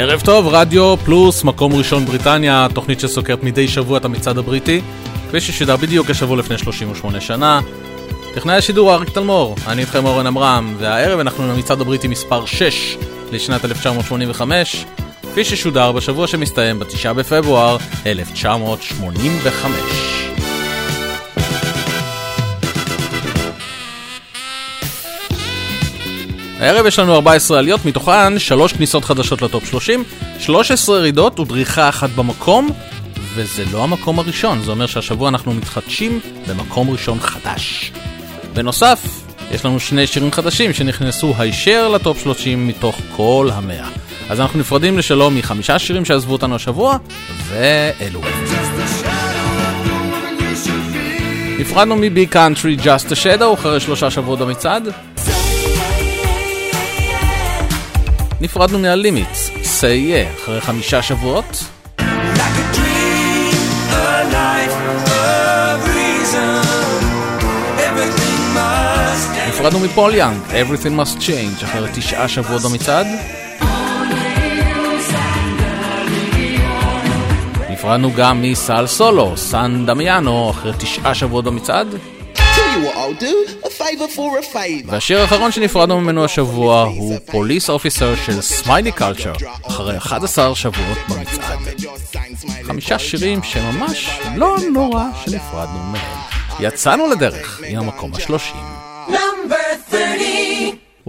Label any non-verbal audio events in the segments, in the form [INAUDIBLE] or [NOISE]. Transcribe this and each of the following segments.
ערב טוב, רדיו פלוס, מקום ראשון בריטניה, תוכנית שסוקרת מדי שבוע את המצעד הבריטי, כפי ששידר בדיוק השבוע לפני 38 שנה. טכנאי השידור אריק תלמור, אני איתכם אורן עמרם, והערב אנחנו במצעד הבריטי מספר 6 לשנת 1985, כפי ששודר בשבוע שמסתיים ב-9 בפברואר 1985. הערב יש לנו 14 עליות, מתוכן 3 כניסות חדשות לטופ 30, 13 ירידות ודריכה אחת במקום, וזה לא המקום הראשון, זה אומר שהשבוע אנחנו מתחדשים במקום ראשון חדש. בנוסף, יש לנו שני שירים חדשים שנכנסו הישר לטופ 30 מתוך כל המאה. אז אנחנו נפרדים לשלום מחמישה שירים שעזבו אותנו השבוע, ואלו. נפרדנו מ Big Country Just a Shadow אחרי שלושה שבועות במצעד. נפרדנו מהלימיטס, say yeah, אחרי חמישה שבועות. נפרדנו מפול יאנג, Everything Must Change, אחרי תשעה שבועות במצעד. נפרדנו גם מסל סולו, סן דמיאנו, אחרי תשעה שבועות במצעד. והשיר האחרון שנפרדנו ממנו השבוע הוא Police Officer של Smiley Culture, אחרי 11 שבועות במצעד. חמישה שירים שממש לא נורא שנפרדנו מהם. יצאנו לדרך עם המקום השלושים.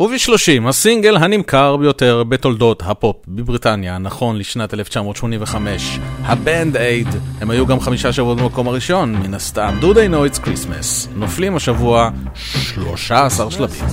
וב-30, הסינגל הנמכר ביותר בתולדות הפופ בבריטניה, נכון לשנת 1985, ה Band Aid, הם היו גם חמישה שבועות במקום הראשון, מן הסתם, Do They Know It's Christmas, נופלים השבוע 13 שלבים.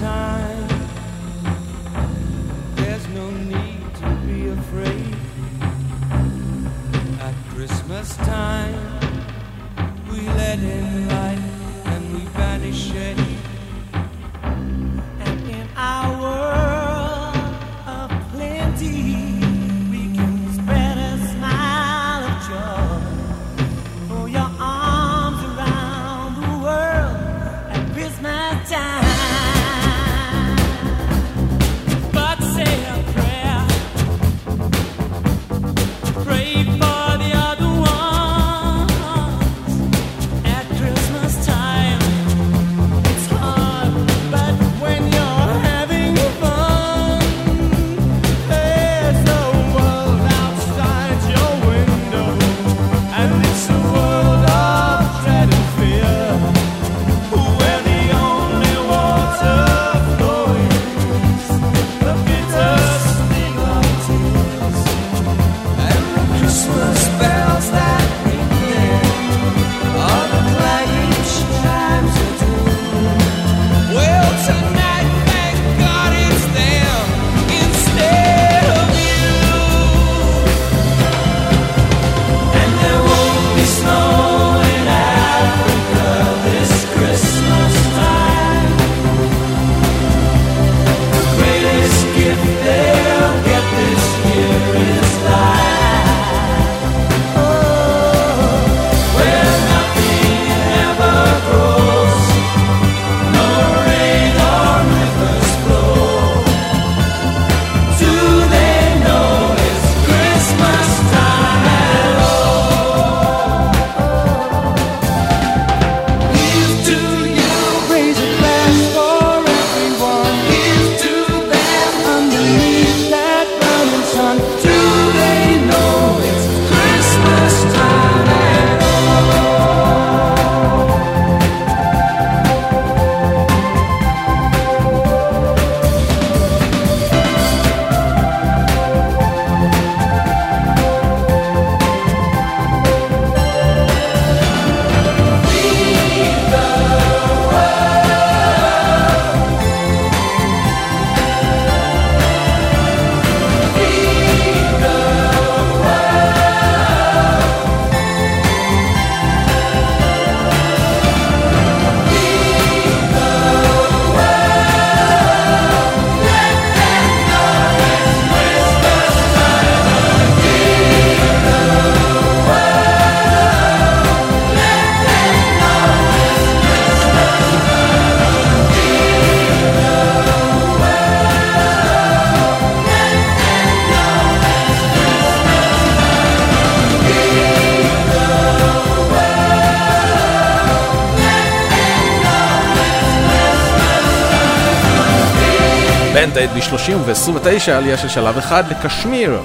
בנד-אייד ב-30 וב-29 עלייה של שלב אחד לקשמיר.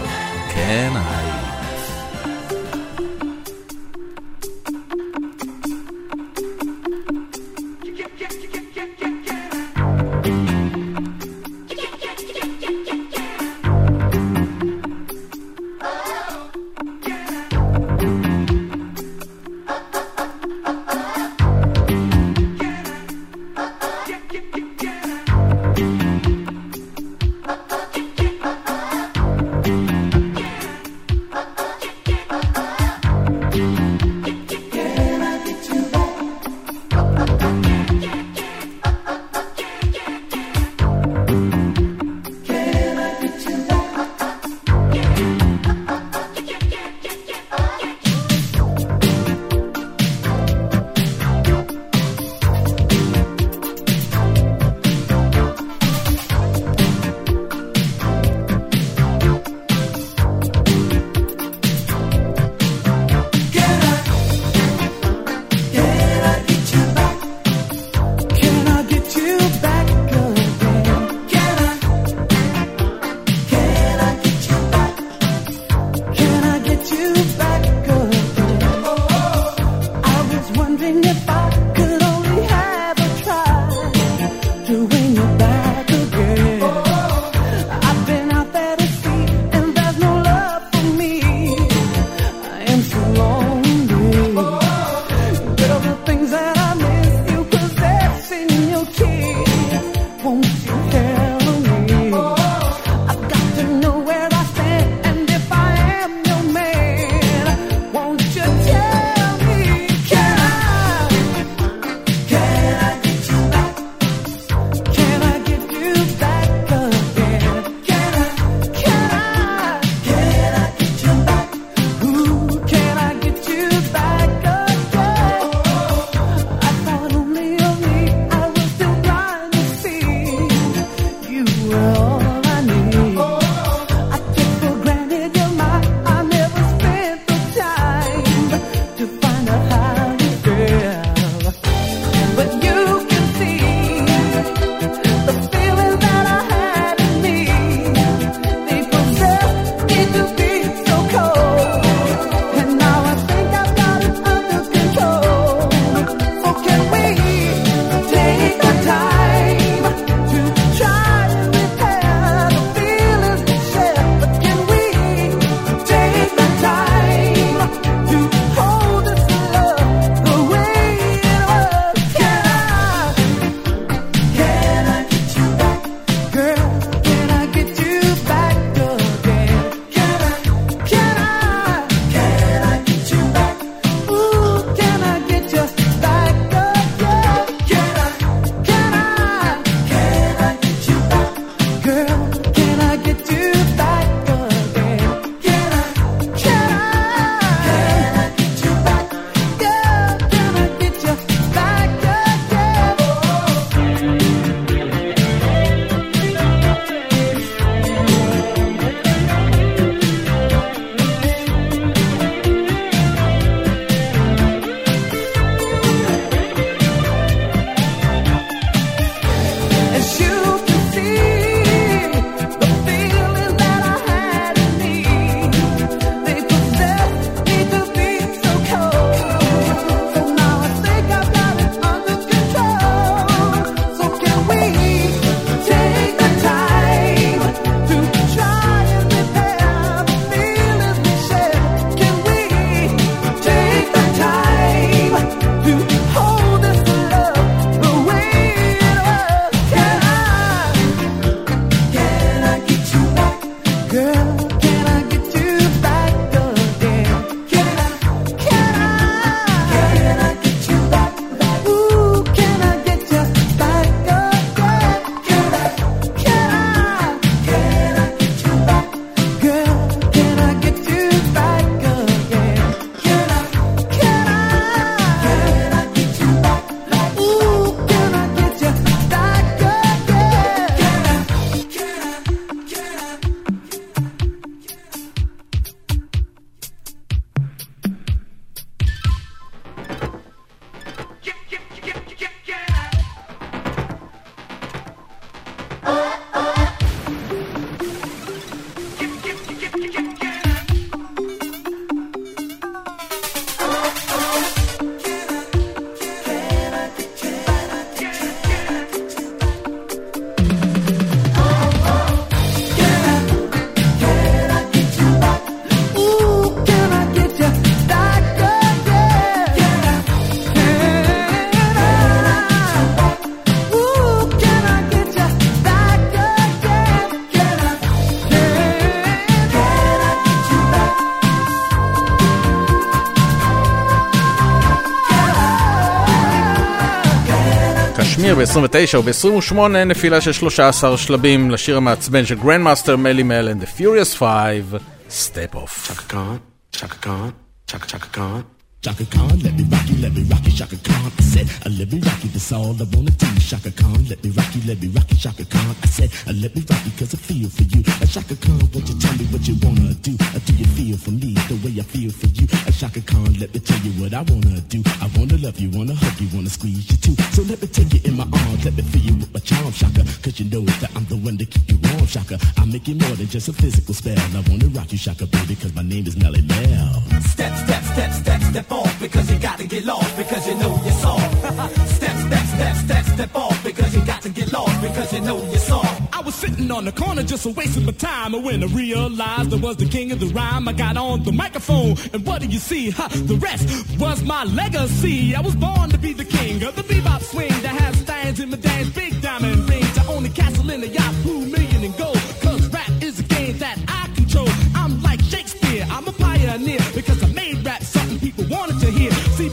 מיר ב-29 וב-28 נפילה של 13 שלבים לשיר המעצבן של גרנדמאסטר מלי מל and the Furious 5, Step Off. Chaka Khan, Chaka Khan, Chaka Khan. Let me rock you, let me rock you, Chaka Khan. I said, uh, let me rock you, that's all I wanna do. Shaka Khan, let me rock you, let me rock you, Chaka Khan. I said, uh, let me rock you, cause I feel for you. Uh, Shaka Khan, won't you tell me what you wanna do? Uh, do you feel for me the way I feel for you? Uh, Shaka Khan, let me tell you what I wanna do. I wanna love you, wanna hug you, wanna squeeze you too. So let me take you in my arms, let me feel you with my charm, Shaka. Cause you know that I'm the one to keep you warm, Shaka. I make it more than just a physical spell. I wanna rock you, Shaka, baby, cause my name is Melly Mel. Step, step, step, step, step off because you got to get lost because you know you're soft. [LAUGHS] step, step, step, step, step off because you got to get lost because you know you're soft. I was sitting on the corner just a wasting my time. And when I realized I was the king of the rhyme, I got on the microphone. And what do you see? Ha, the rest was my legacy. I was born to be the king of the bebop swing that has stands in my dance, big diamond rings. I own a castle in a Yahoo million in gold. Cause rap is a game that I control. I'm like Shakespeare, I'm a pioneer because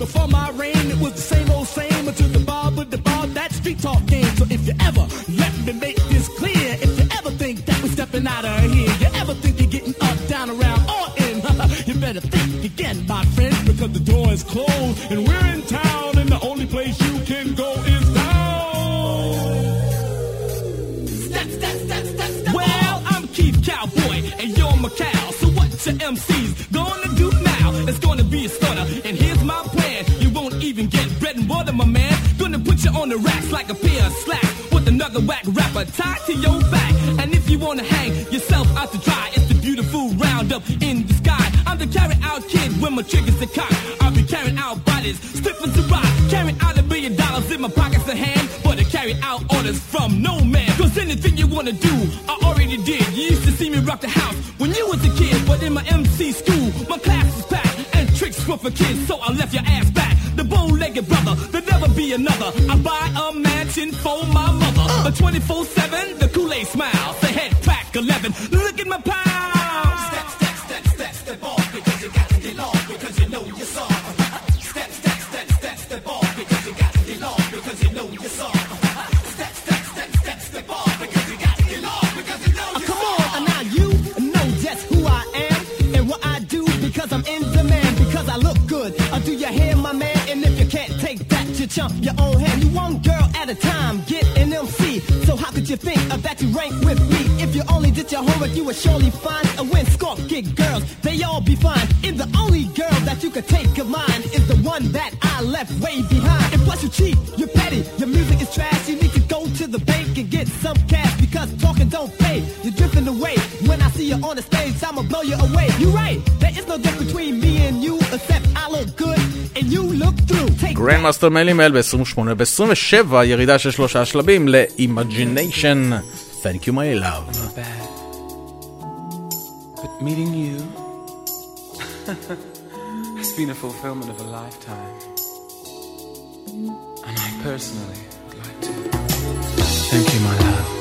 before my reign, it was the same old same until the bar with the bar, that street talk game. So if you ever let me make this clear, if you ever think that we're stepping out of here, you ever think you're getting up, down, around, or in, you better think again, my friend, because the door is closed and we're in town, and the only place you can go is down. Step, step, step, step, step Well, I'm Keith Cowboy, and you're McCall. So what your MCs gonna do now? It's gonna be a stunner, and and my man. Gonna put you on the racks like a pair of slacks with another whack rapper tied to your back. And if you wanna hang yourself out to dry, it's the beautiful roundup in the sky. I'm the carry out kid when my triggers are cocked. I'll be carrying out bodies, stiff as a rock. Carrying out a billion dollars in my pockets of hand, but I carry out orders from no man. Cause anything you wanna do, I already did. You used to see me rock the house when you was a kid, but in my MC school, my class was packed and tricks were for kids, so I left your ass back. The bow-legged brother, there'll never be another. I buy a mansion for my mother. A 24-7, the Kool-Aid smile. The head pack 11, chump your own hand. You one girl at a time, get an MC. So how could you think of that you rank with me? If you only did your homework, you would surely find a win. Scorp get girls, they all be fine. And the only girl that you could take of mine is the one that I left way behind. And plus you cheap, you're petty, your music is trash. You need to go to the bank and get some cash because talking don't pay. You're drifting away. When I see you on the stage, I'ma blow you away. You're right, there is no difference between me and you, except I look good גרנדמאסטר מלי מל ב-28, ב-27 ירידה של שלושה שלבים ל-Imagination, Thank you my love. bad. But meeting you has been a fulfillment of a lifetime. And I personally would like to thank you, my love.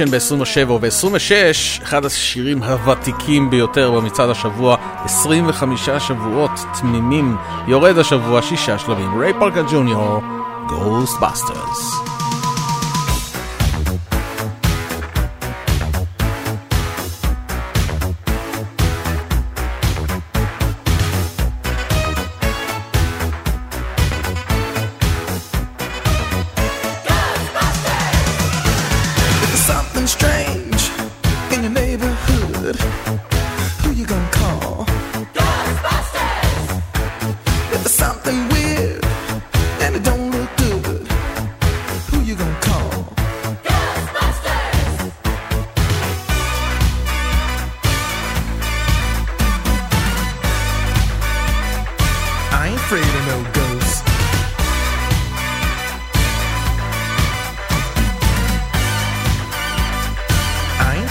סשן ב-27 וב-26, אחד השירים הוותיקים ביותר במצעד השבוע, 25 שבועות תמימים, יורד השבוע שישה שלבים, ריי פארקה ג'וניור, Ghostbusters.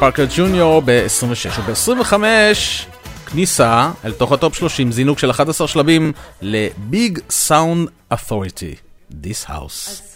פארקר ג'וניור ב-26 וב-25 כניסה אל תוך הטופ 30 זינוק של 11 שלבים ל Big Sound Authority, This House.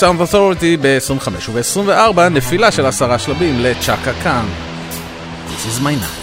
סאונד Authority ב-25 וב-24 נפילה של עשרה שלבים לצ'אקה קאן. This is my night.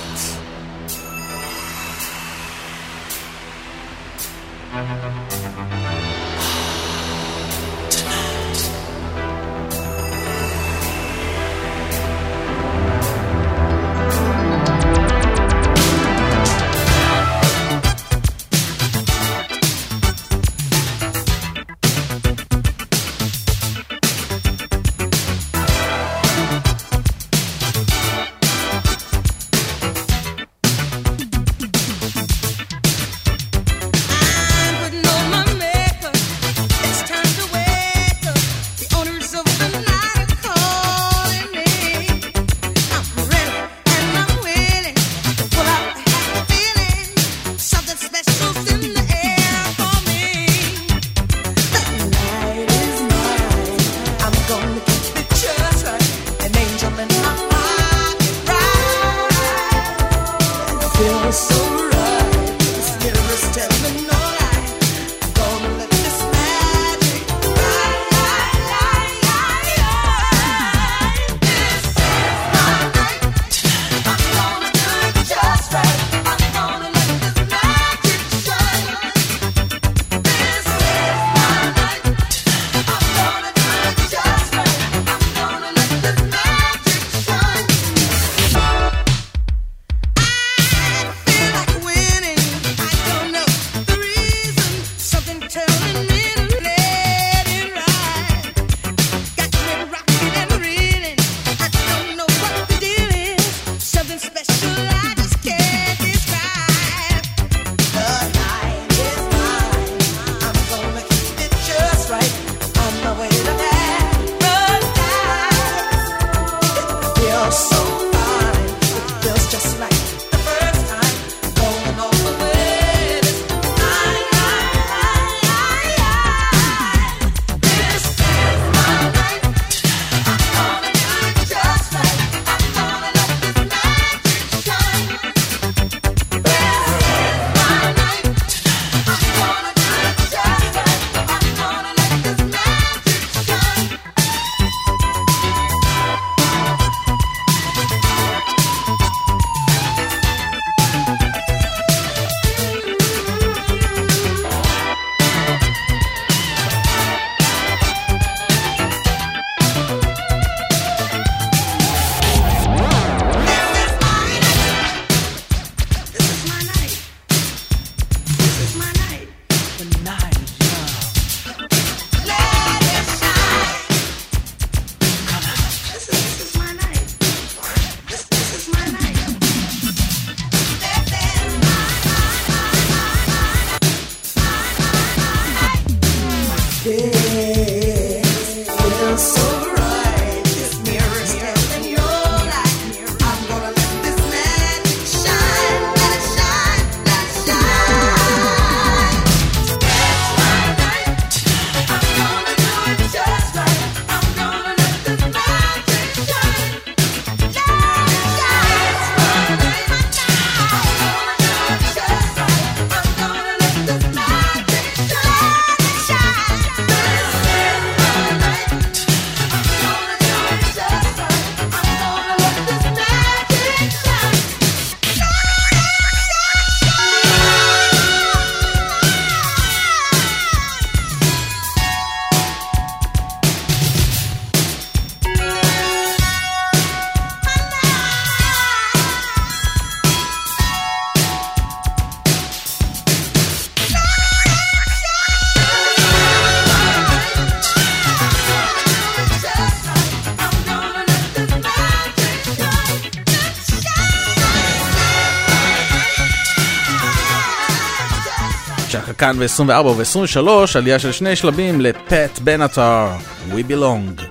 כאן ב-24 וב-23, עלייה של שני שלבים לפט בנאטר, We Belong.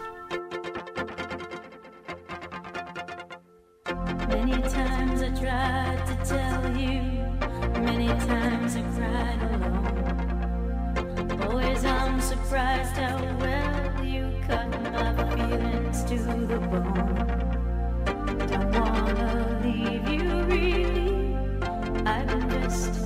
Don't wanna leave you really. I'm just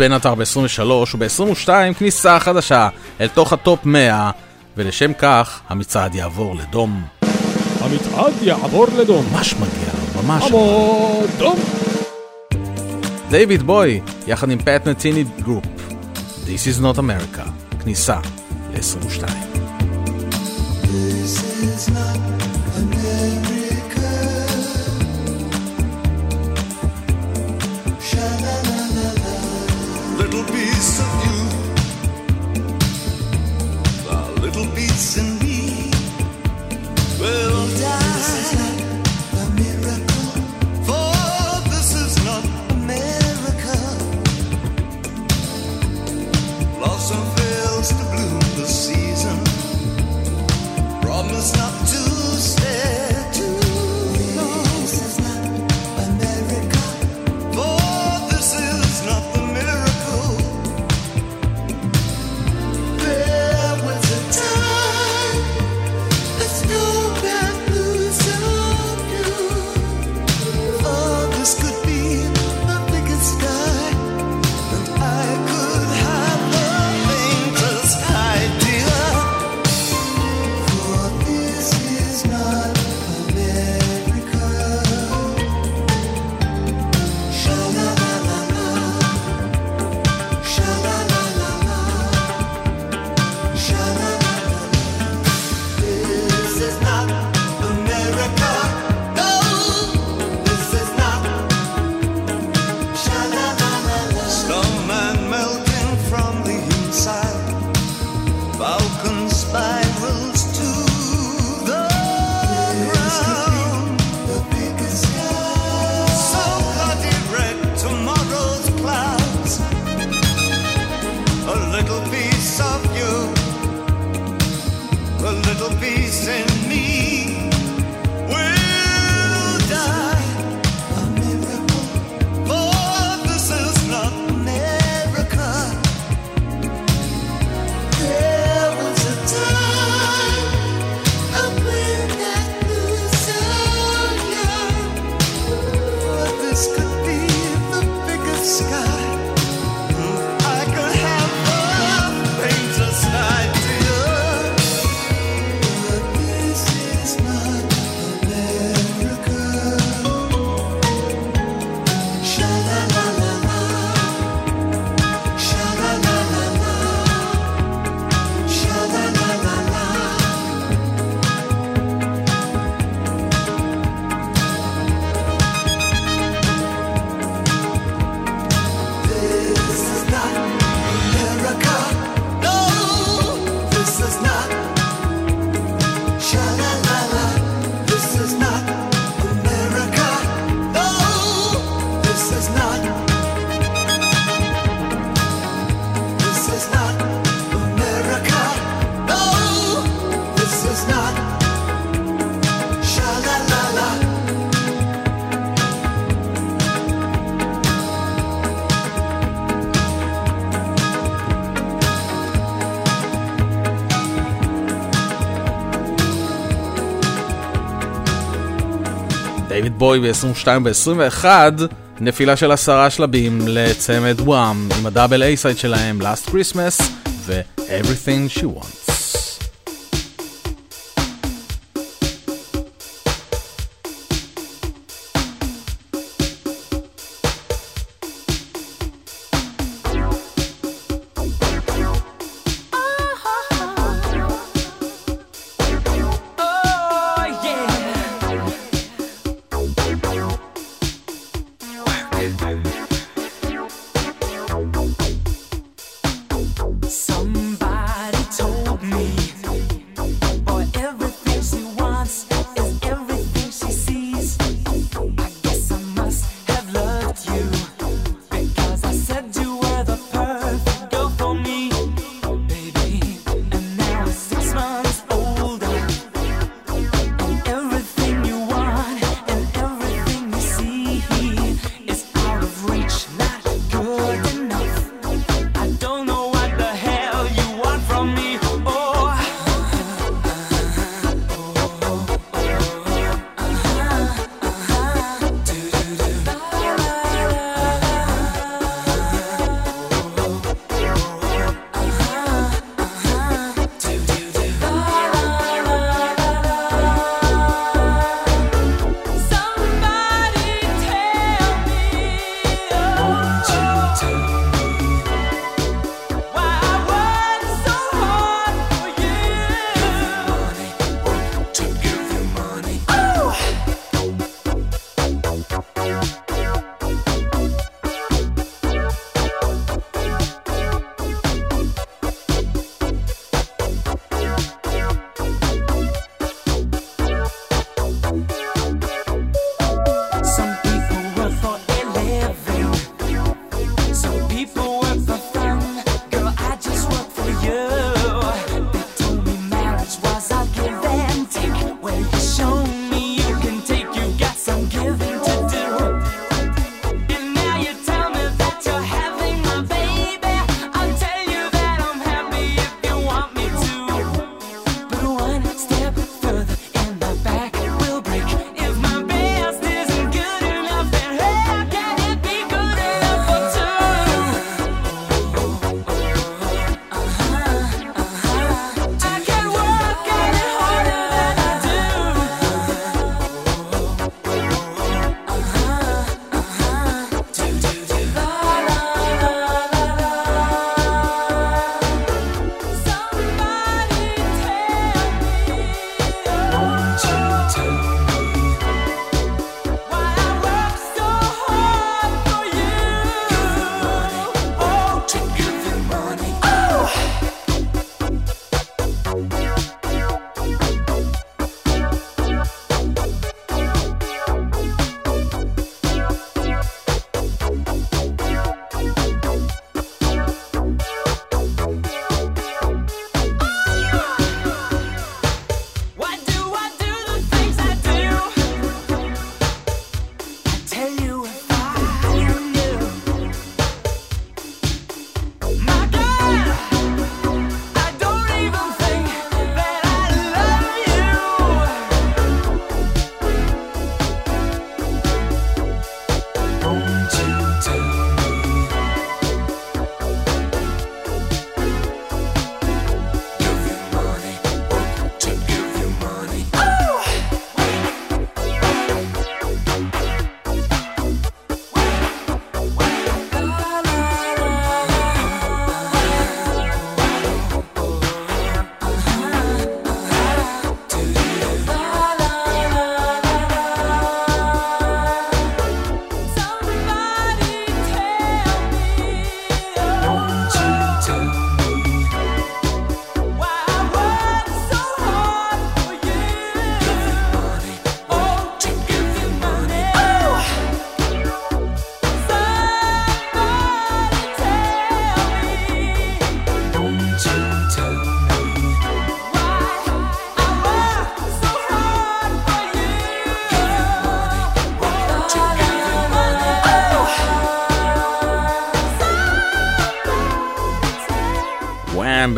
באנטר ב-23 וב-22 כניסה חדשה אל תוך הטופ 100, ולשם כך המצעד יעבור לדום. המצעד יעבור לדום. ממש מגיע, ממש. עבור דום. דייוויד בואי, יחד עם Pat Metheny Group, This is not America, כניסה ל-22. בוי ב-22 ב-21, נפילה של עשרה שלבים לצמד וואם עם הדאבל איי-סייד שלהם, Last Christmas ו-Everything She Wants.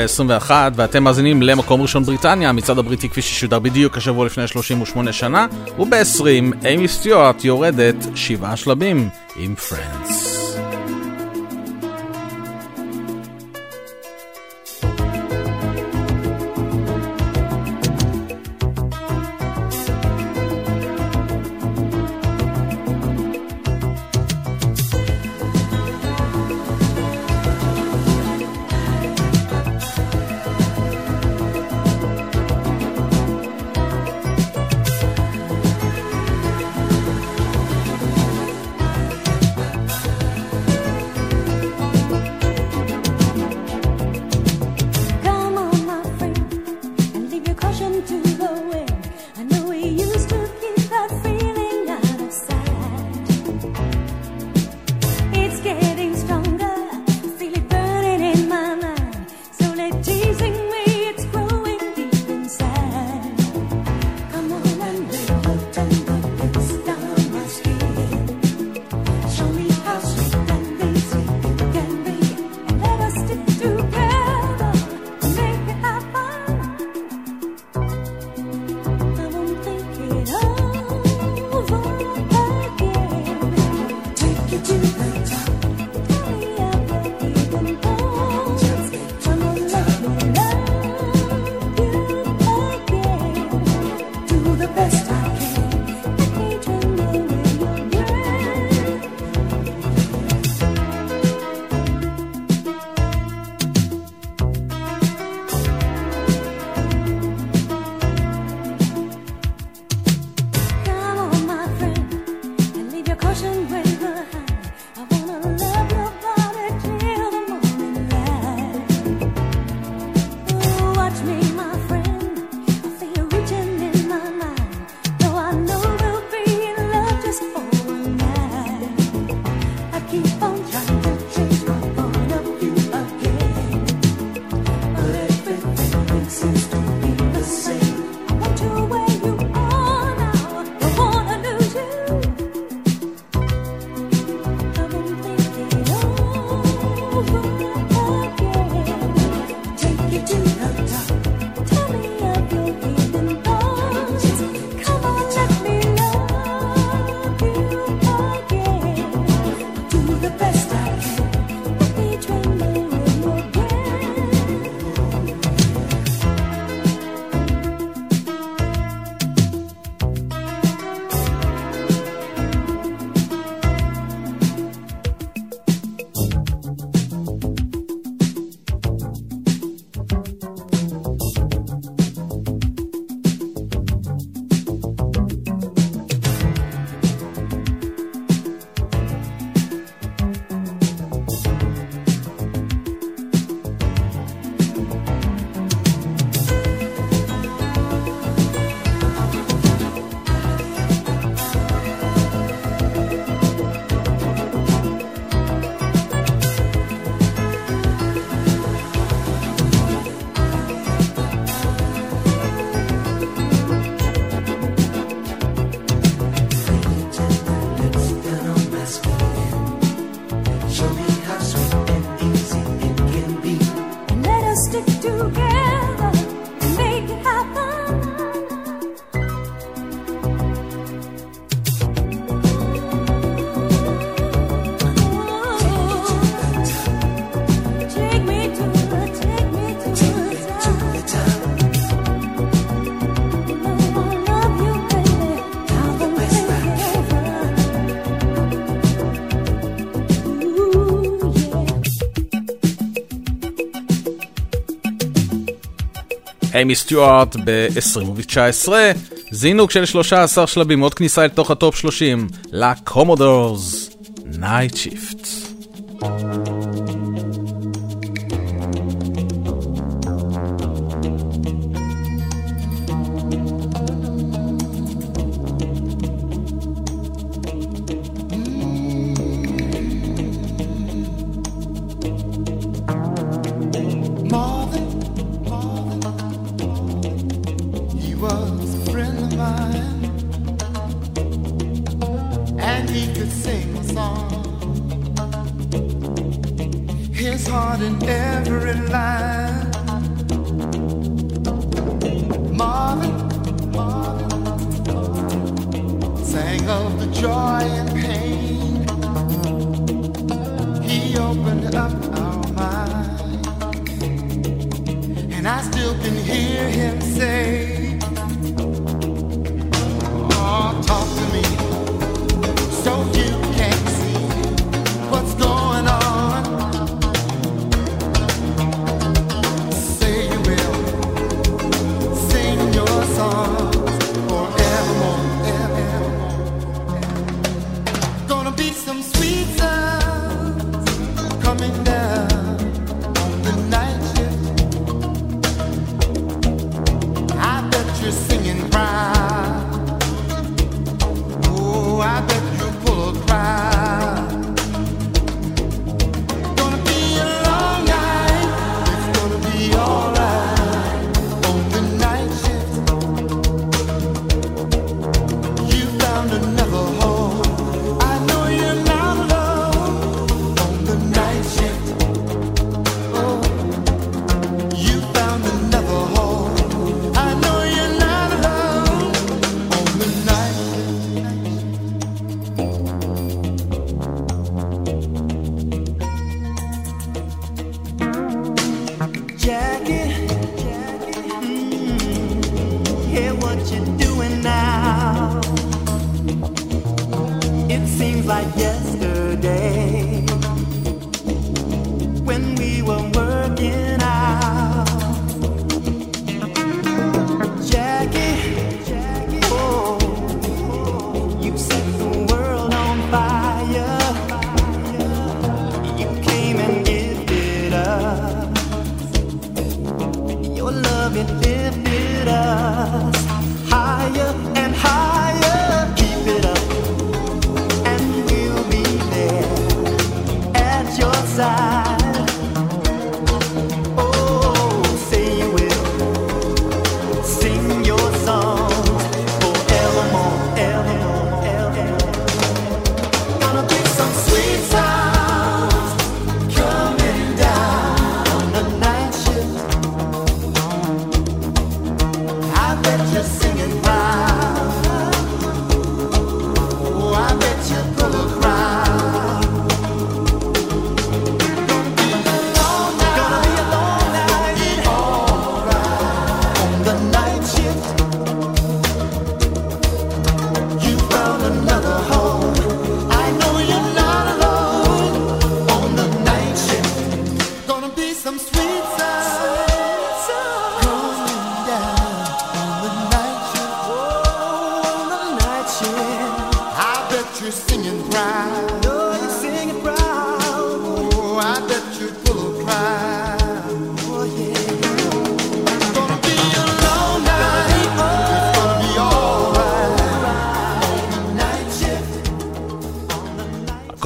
ב-21, ואתם מאזינים למקום ראשון בריטניה, המצעד הבריטי כפי ששודר בדיוק השבוע לפני 38 שנה, וב-20, אימי סטיוארט יורדת שבעה שלבים עם פרנס. אמי סטיוארט ב-20, 19, זינוק של 13 שלבים, עוד כניסה אל תוך הטופ 30, ל Commodores, Nightshift.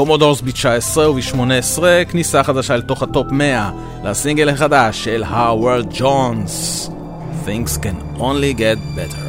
Commodores ב-19 וב-18, כניסה חדשה אל תוך הטופ 100 לסינגל החדש של האוורד ג'ונס. Things can only get better.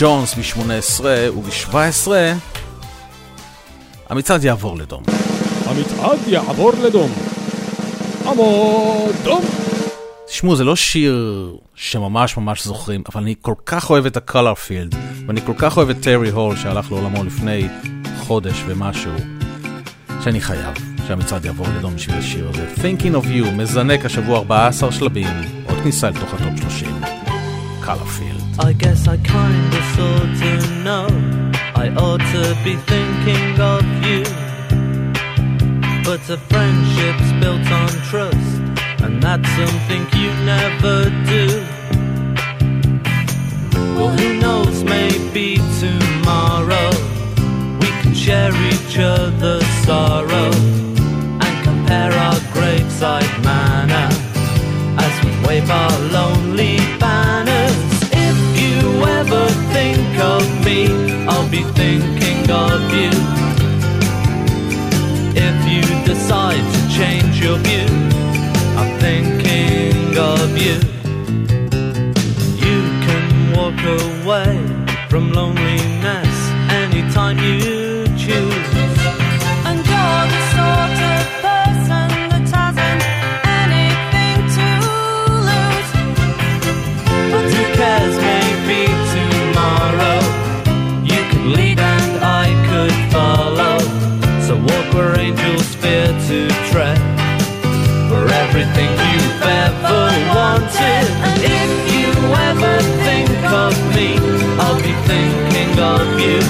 ג'ונס ב-18 וב-17 המצעד יעבור לדום. המצעד יעבור לדום. עמוד דום. תשמעו, זה לא שיר שממש ממש זוכרים, אבל אני כל כך אוהב את field, ואני כל כך אוהב את טרי הול שהלך לעולמו לפני חודש ומשהו, שאני חייב שהמצעד יעבור לדום בשביל השיר הזה. Thinking of you, מזנק השבוע 14 שלבים, עוד כניסה לתוך הטופ 30. color field. I guess I kinda sorta know. I ought to be thinking of you. But a friendship's built on trust And that's something you never do. Well who knows maybe tomorrow We can share each other's sorrow And compare our graveside manner As we wave our lonely banners me I'll be thinking of you. If you decide to change your view I'm thinking of you. You can walk away from loneliness anytime you choose to tread For everything you've ever wanted. And if you ever think of me I'll be thinking of you.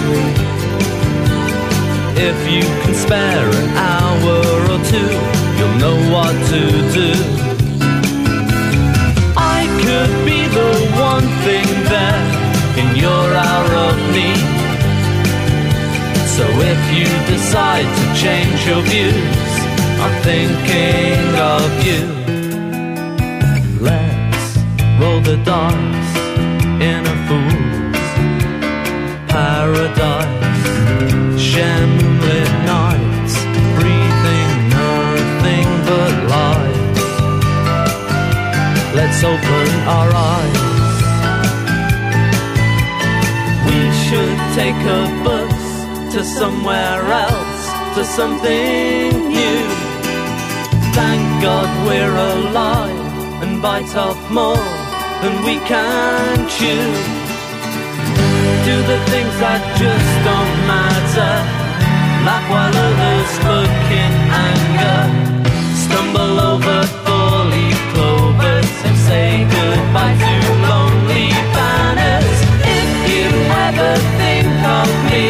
If you can spare an hour or two You'll know what to do. I could be the one thing there in your hour of need. So if you decide to change your views, I'm thinking of you. Let's roll the dice in a fool's paradise. Moonlit nights, breathing nothing but lies. Let's open our eyes. We should take a bus to somewhere else, to something new. Thank God we're alive and bite off more than we can chew. Do the things that just don't matter. Laugh while others look in anger. Stumble over four-leaf clovers and say goodbye to lonely banners. If you ever think of me,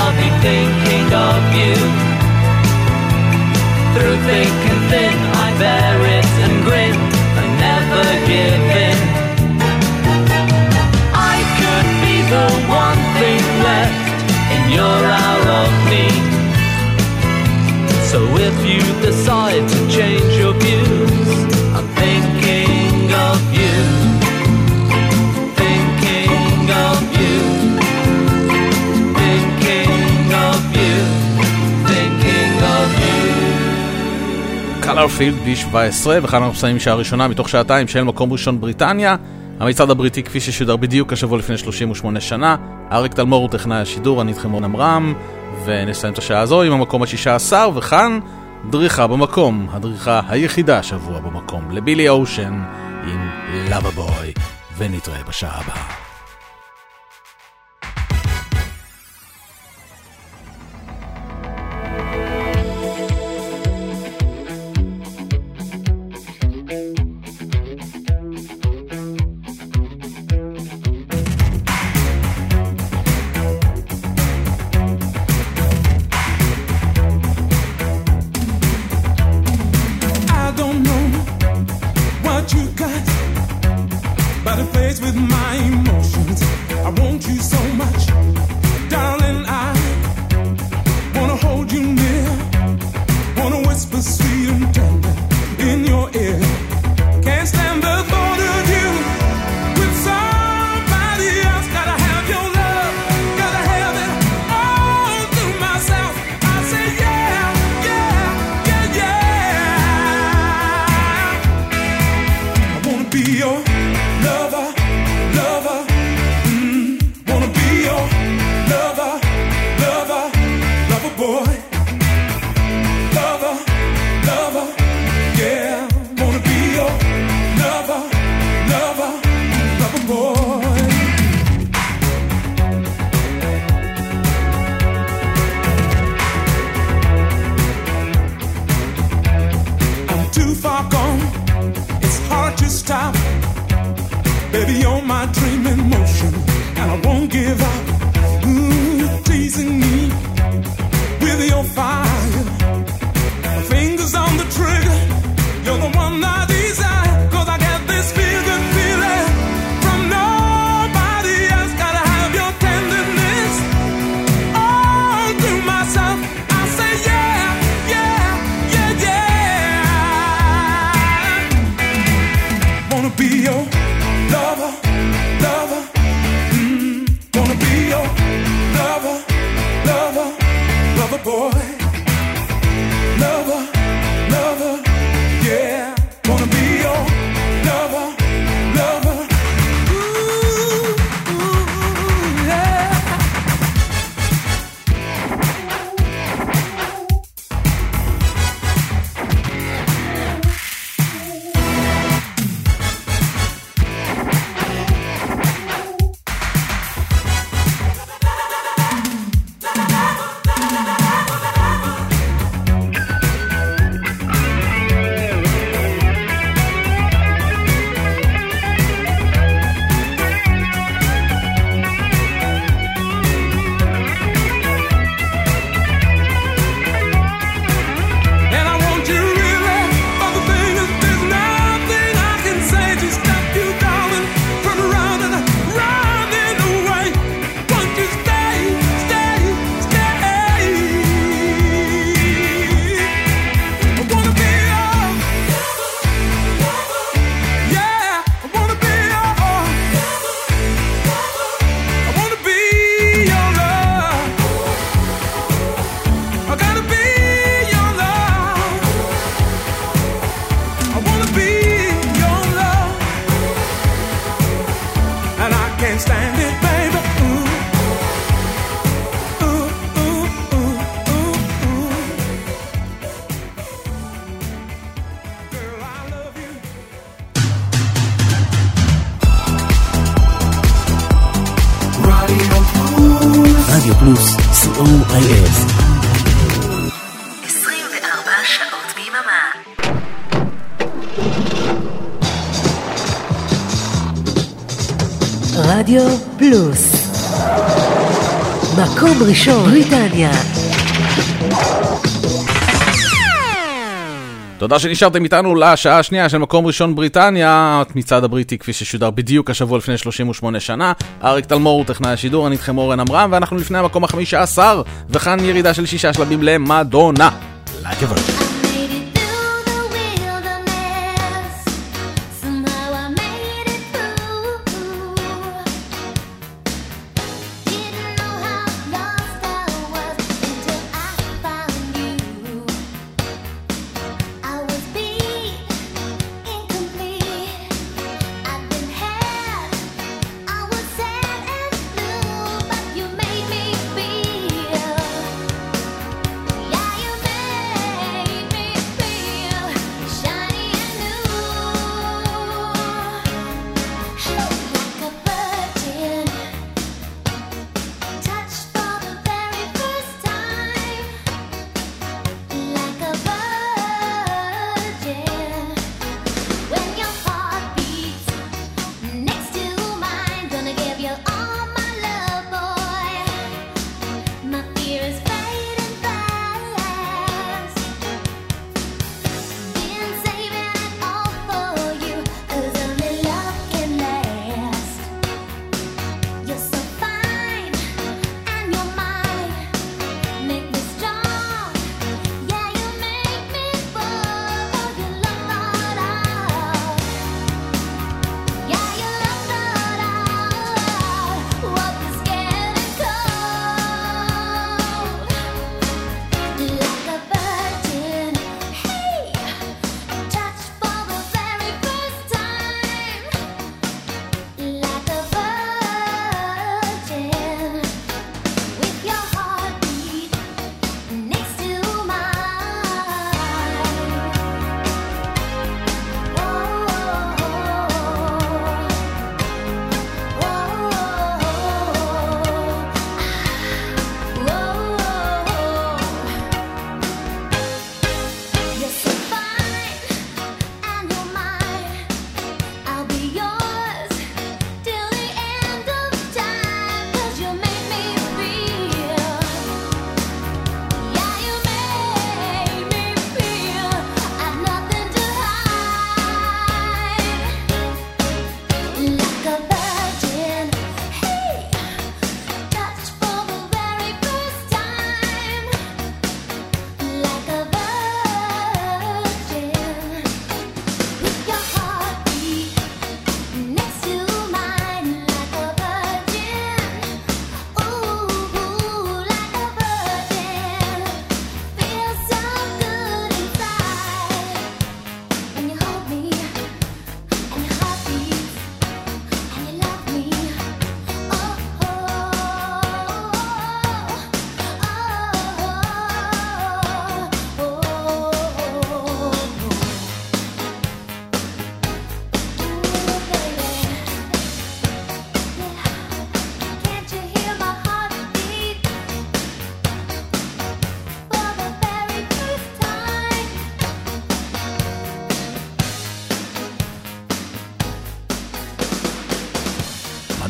I'll be thinking of you. Through thick and thin, I bear it and grin and never give in. I could be the one thing left in your hour of need. So if you decide to change your views, קלרפילד B17, וכאן אנחנו מסיימים שעה ראשונה מתוך שעתיים של מקום ראשון בריטניה. המצעד הבריטי כפי ששודר בדיוק השבוע לפני 38 שנה. אריק תלמור הוא טכנאי השידור, אני איתכם רון עמרם, ונסיים את השעה הזו עם המקום השישה עשר, וכאן דריכה במקום, הדריכה היחידה השבוע במקום, לבילי אושן עם לבה בוי, ונתראה בשעה הבאה. הראשון, בריטניה. תודה שנשארתם איתנו לשעה השנייה של מקום ראשון בריטניה, מצעד הבריטי כפי ששודר בדיוק השבוע לפני 38 שנה. אריק תלמור הוא טכנאי השידור, אני איתכם אורן עמרם, ואנחנו לפני המקום החמישה עשר, וכאן ירידה של שישה שלבים למדונה. לגבר.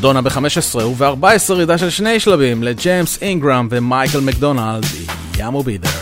מדונה ב-15 וב-14 ירידה של שני שלבים לג'יימס אינגרם ומייקל מקדונלד, ימו בידר.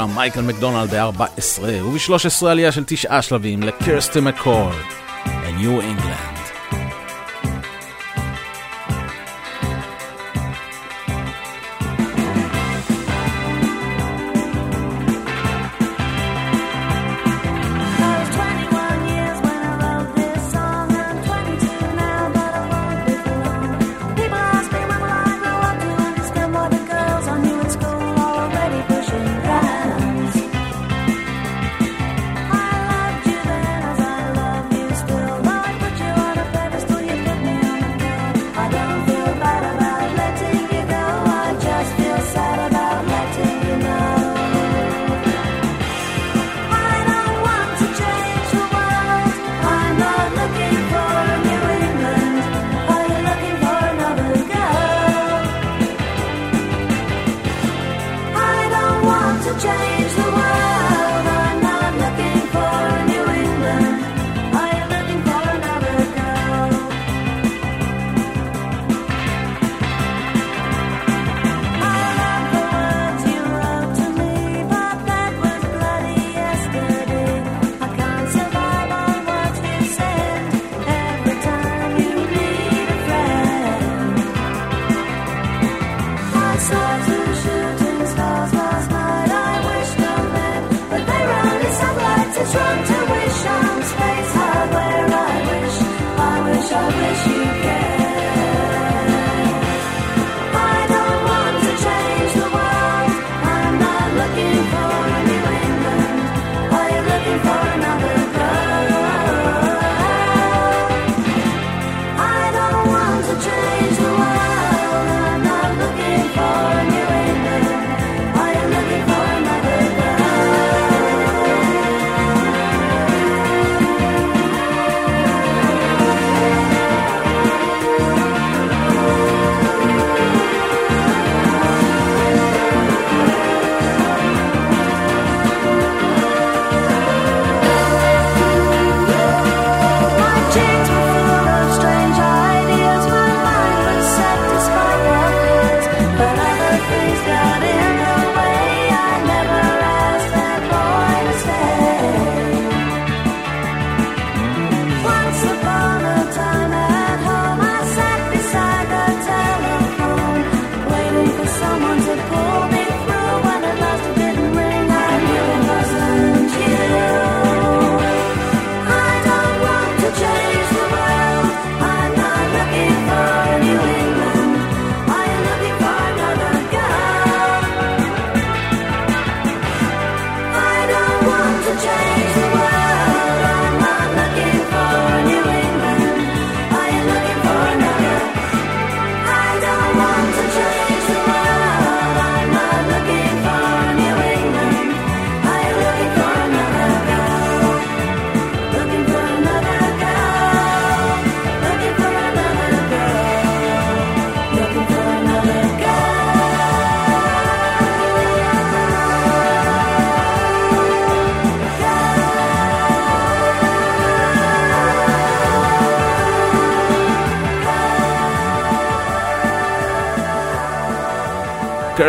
פרוגרם, מייקל מקדונלד ב-14, וב-13 עלייה של תשעה שלבים לקירסטי מקול, New אינגלנד.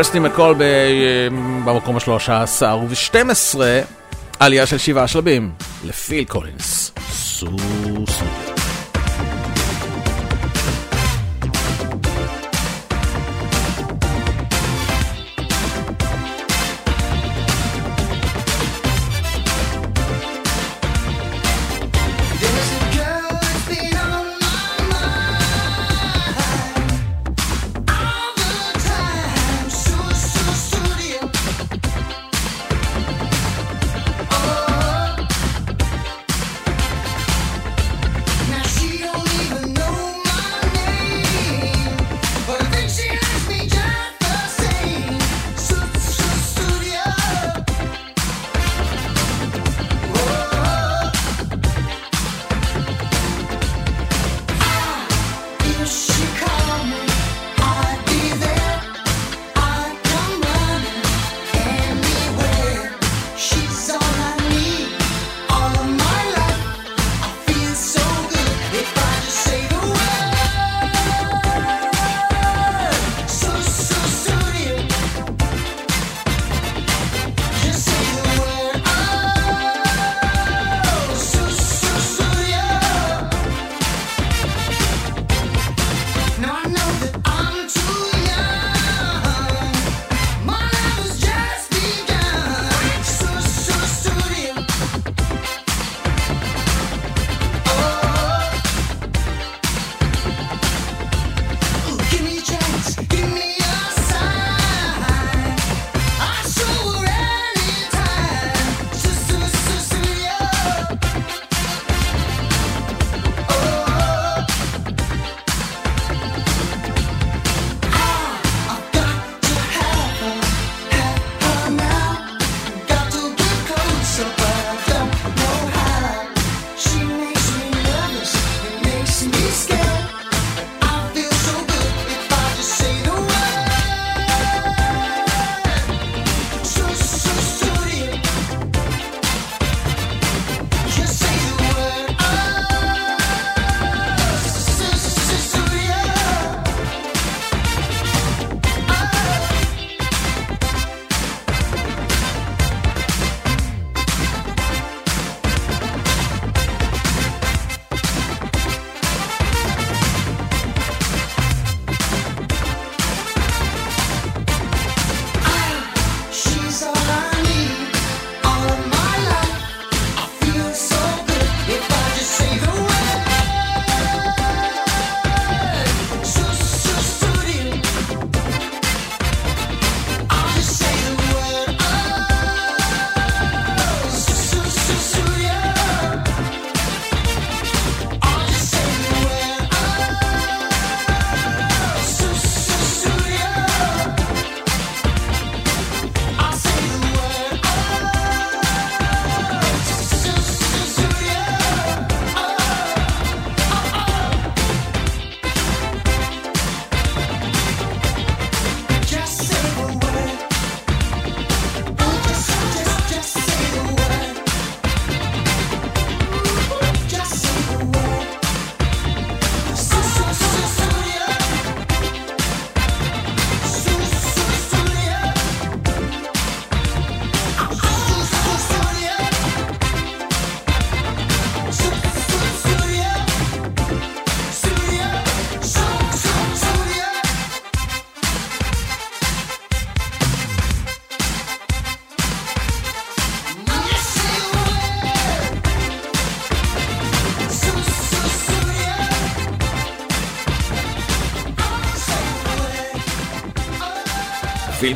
פרסטי מקול במקום ה-13 וב-12, עלייה של שבעה שלבים, לפיל קולינס. סור.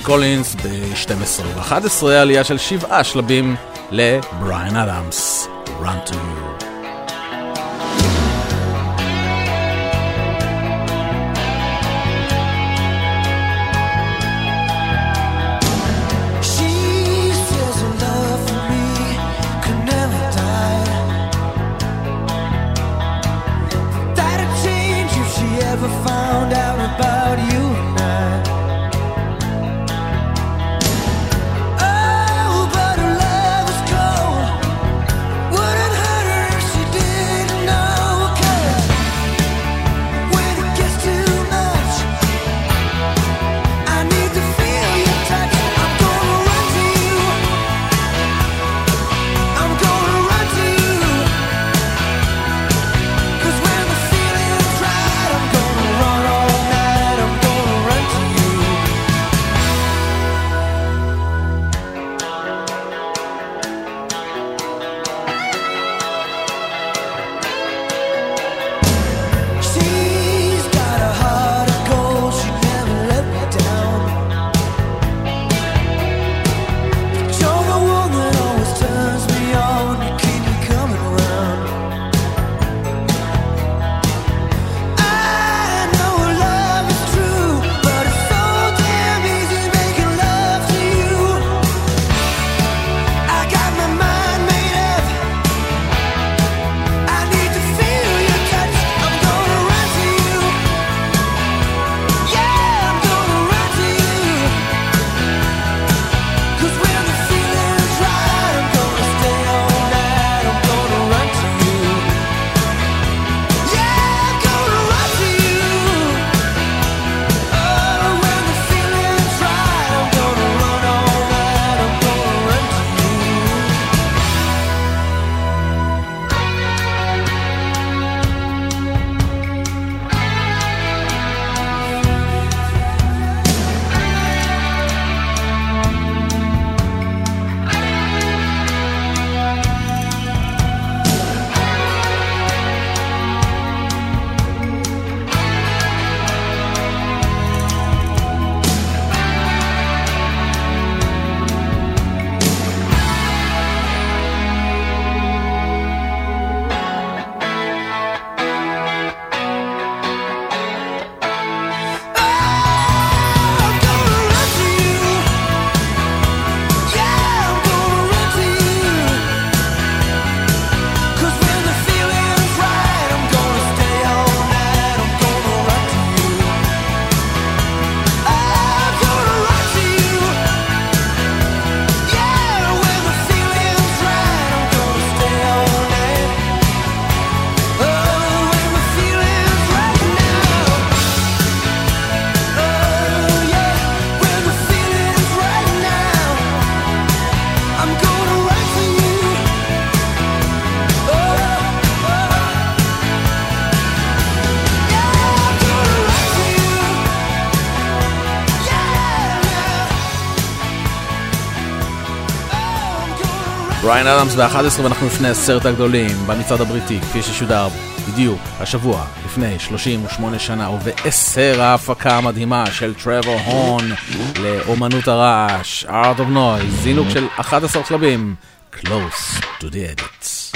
קולינס ב-12 ו-11, עלייה של שבעה שלבים לבריאן אדמס. בריין אדמס ב-11 ואנחנו לפני הסרט הגדולים במצעד הבריטי כפי ששודר בדיוק השבוע לפני 38 שנה ובעשר ההפקה המדהימה של טרוור הון לאומנות הרעש, Art of Noise, זינוק של 11 שלבים, Close to the Edit.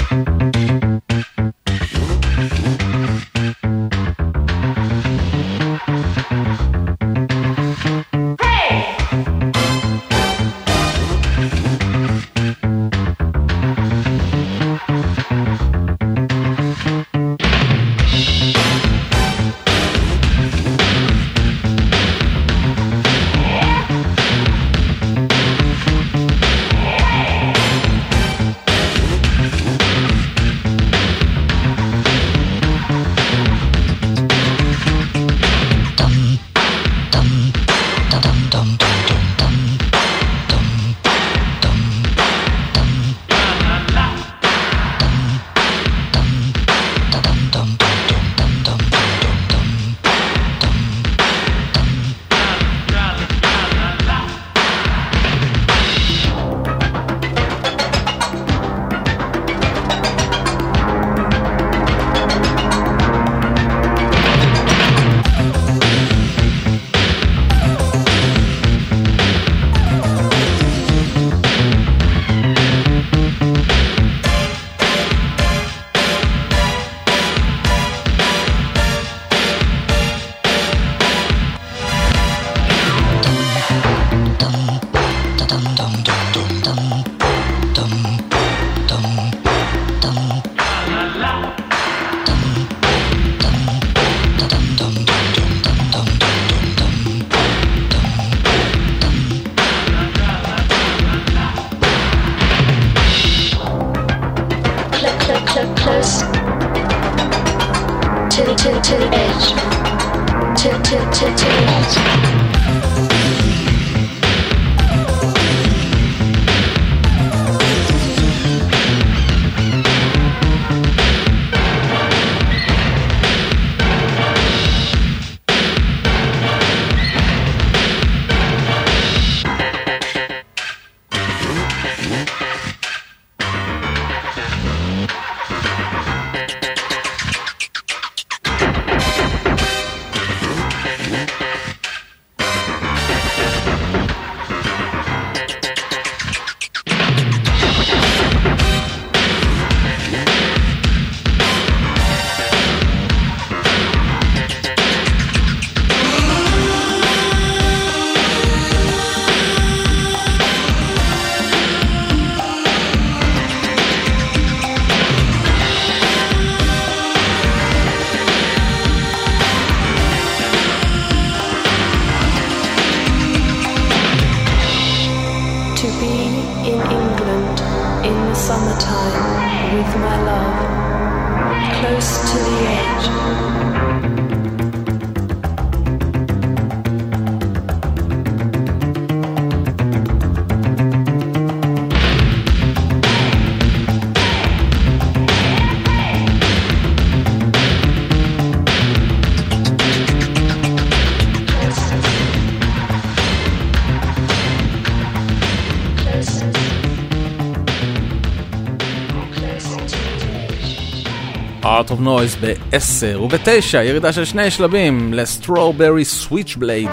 of Noise ב-10 וב-9, ירידה של שני שלבים לסטרוברי סוויץ' בלייד,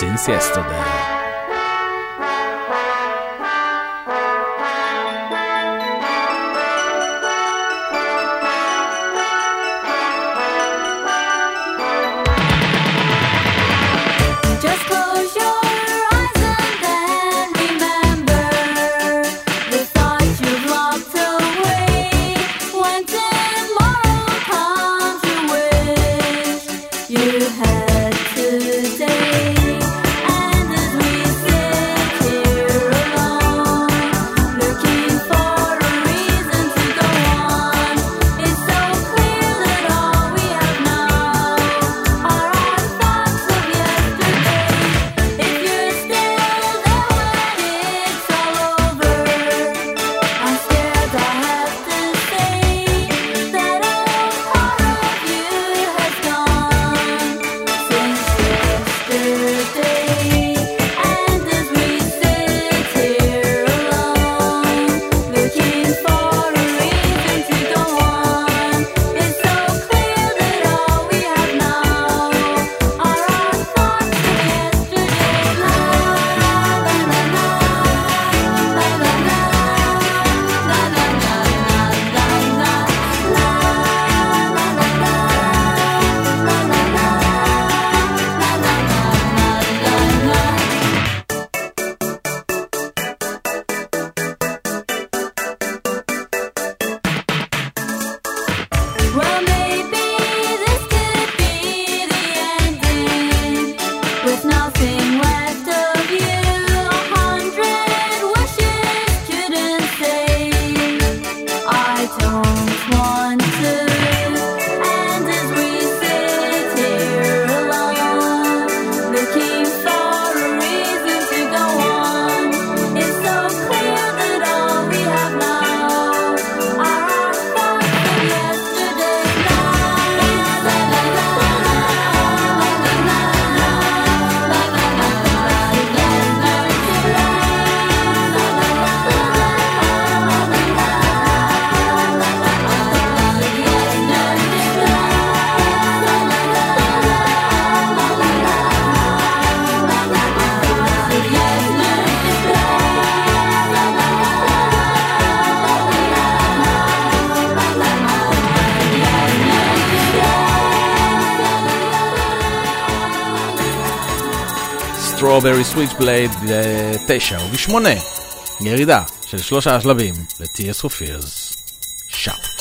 Since Yesterday. Strawberry Switchblade ב-9 וב-8 ירידה של שלושה שלבים ל-Tears for Fears. Shout.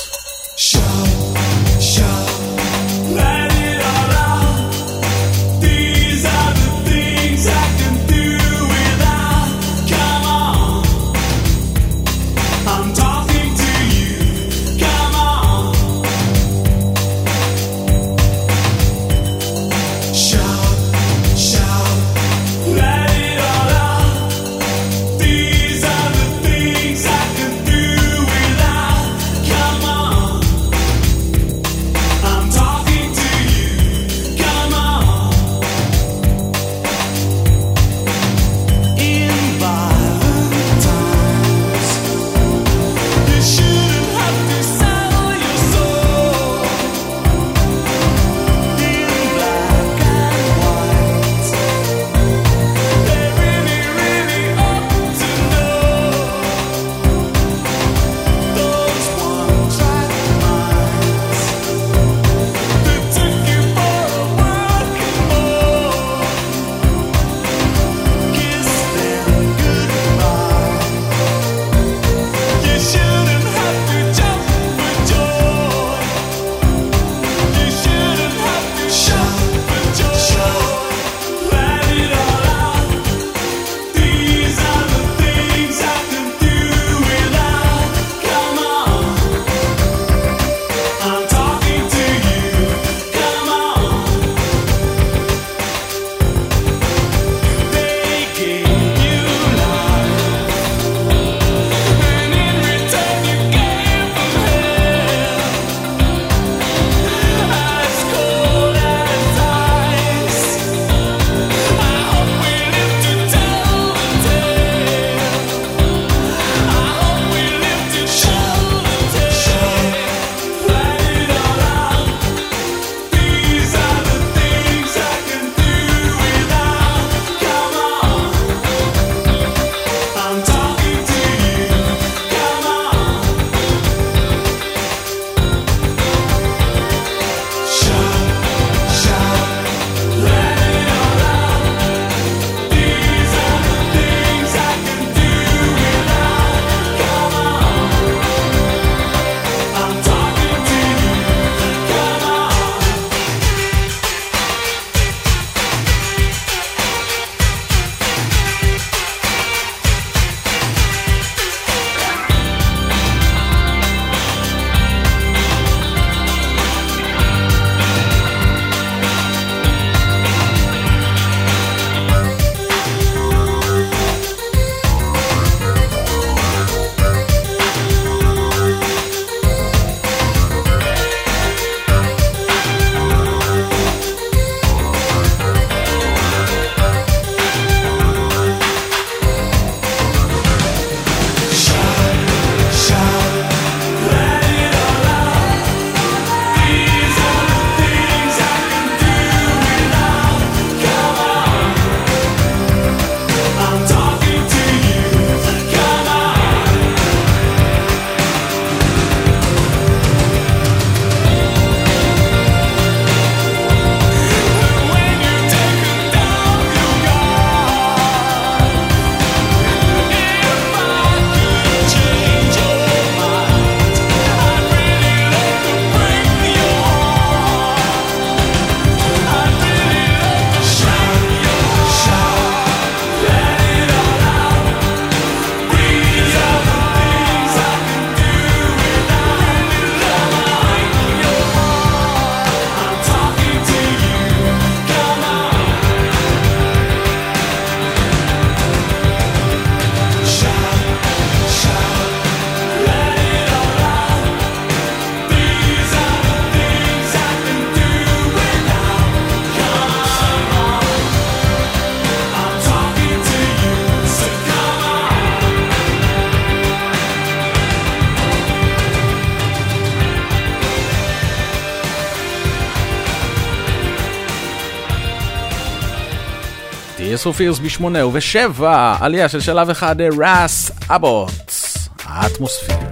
Tears for Fears בשמונה ובשבע, עלייה של שלב אחד, אה, ראס אבוטס, האטמוספיר.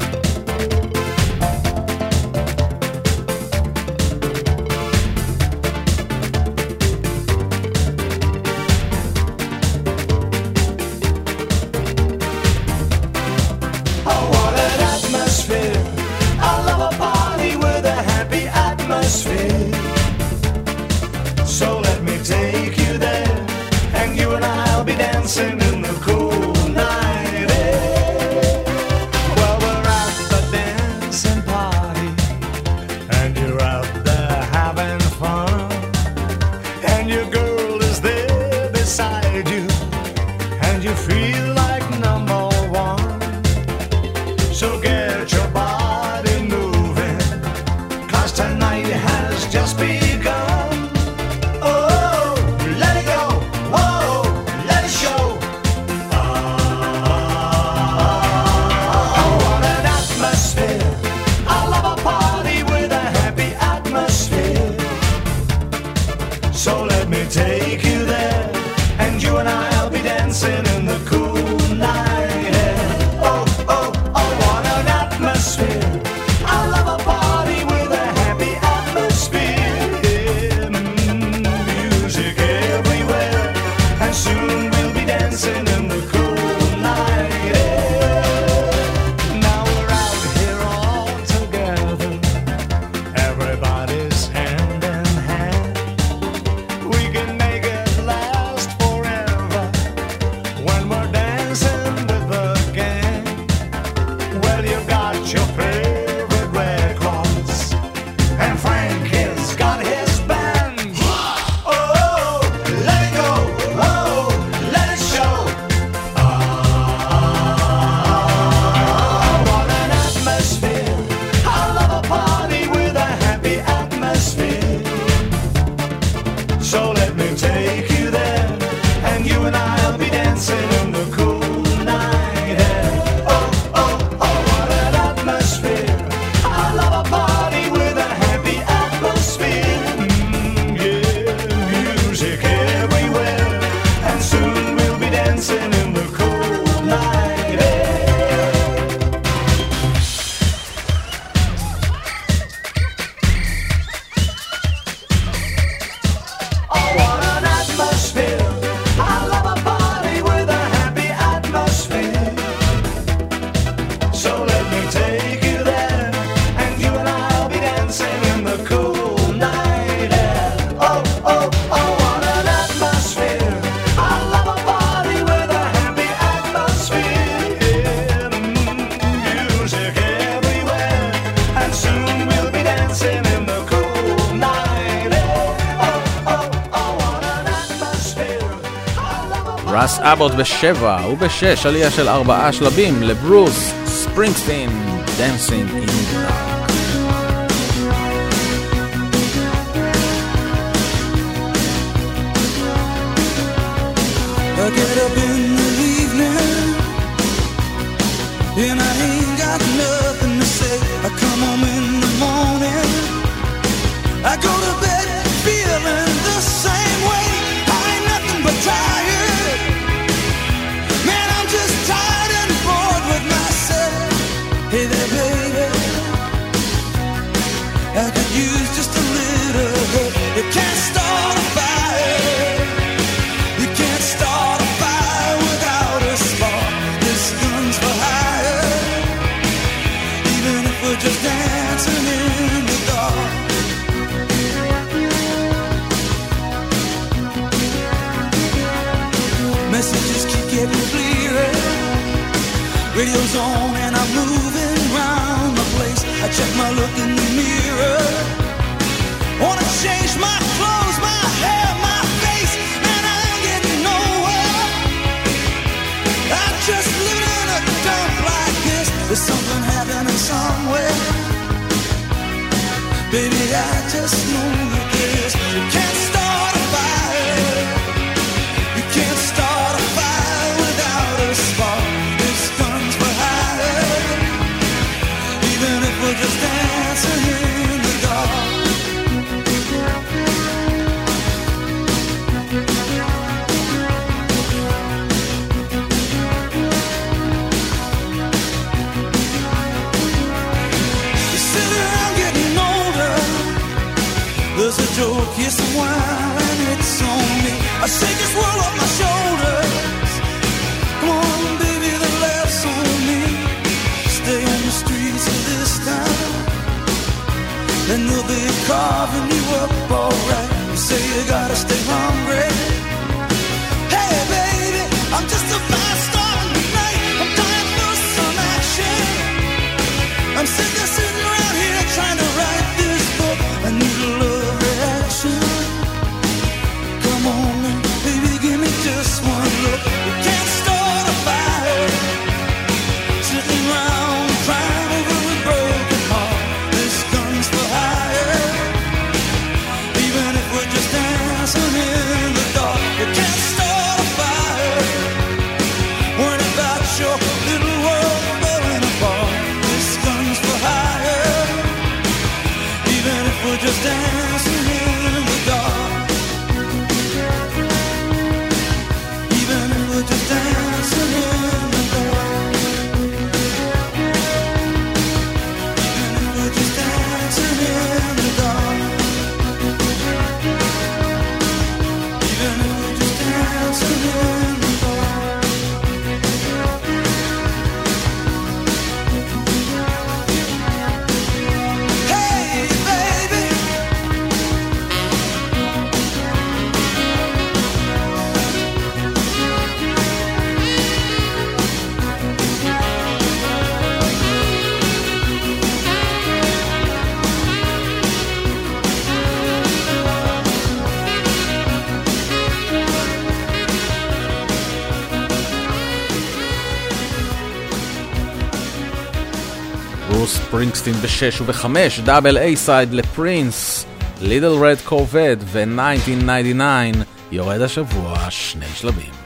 אבוט בשבע ובשש עלייה של ארבעה שלבים לברוס ספרינגסטין, Dancing in. and they'll be carving you up alright. You say you gotta stay hungry. טקסטים ב-6 וב-5, דאבל איי סייד לפרינס, לידל רד קורבד ו-1999 יורד השבוע שני שלבים.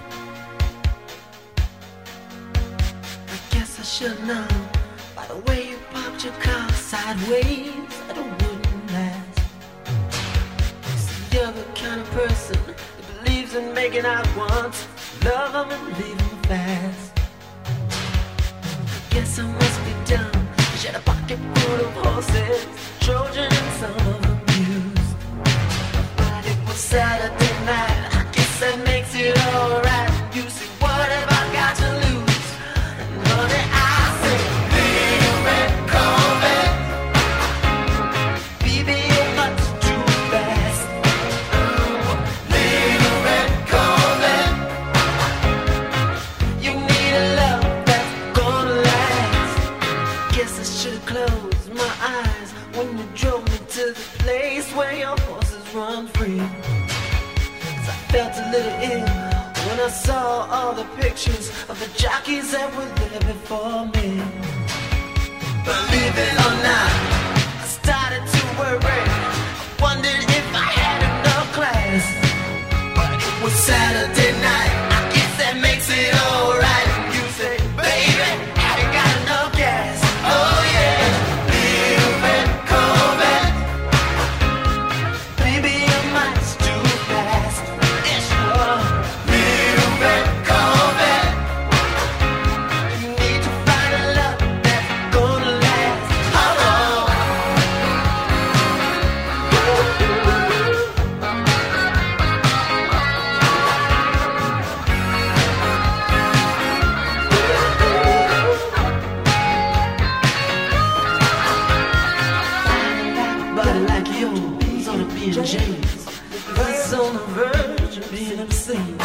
and James that's on the verge of being obscene.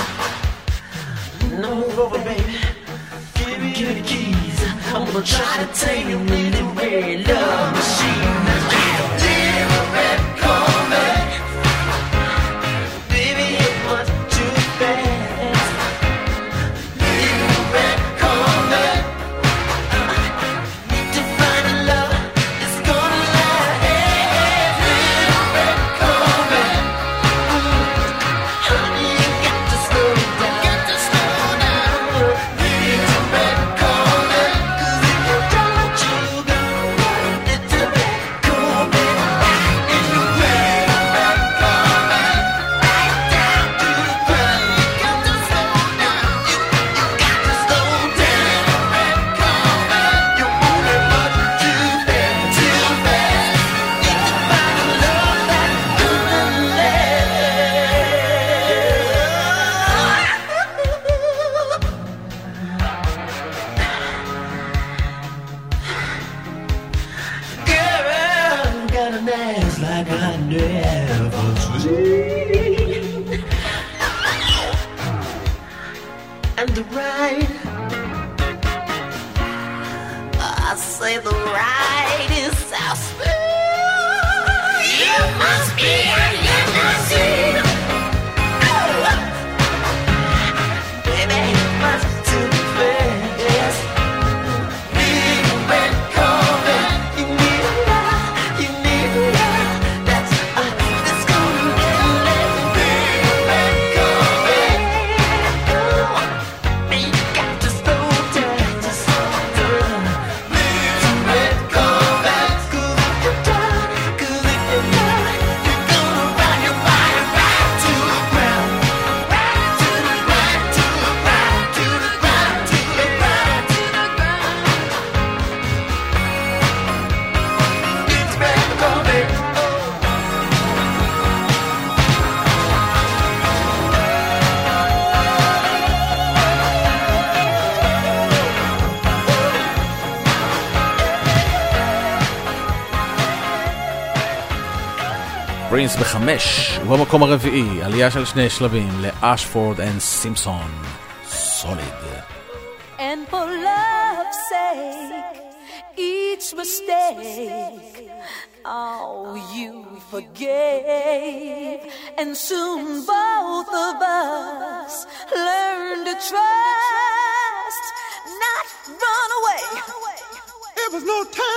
No move over, baby. Give me, give me the keys. I'm gonna try to tame you red love machine. חמש, ובמקום הרביעי, עלייה של שני שלבים לאשפורד אנד סימפסון, סוליד. And for love's sake, each mistake, oh, you forgave. And soon both of us learned to trust, not run away. It was no time.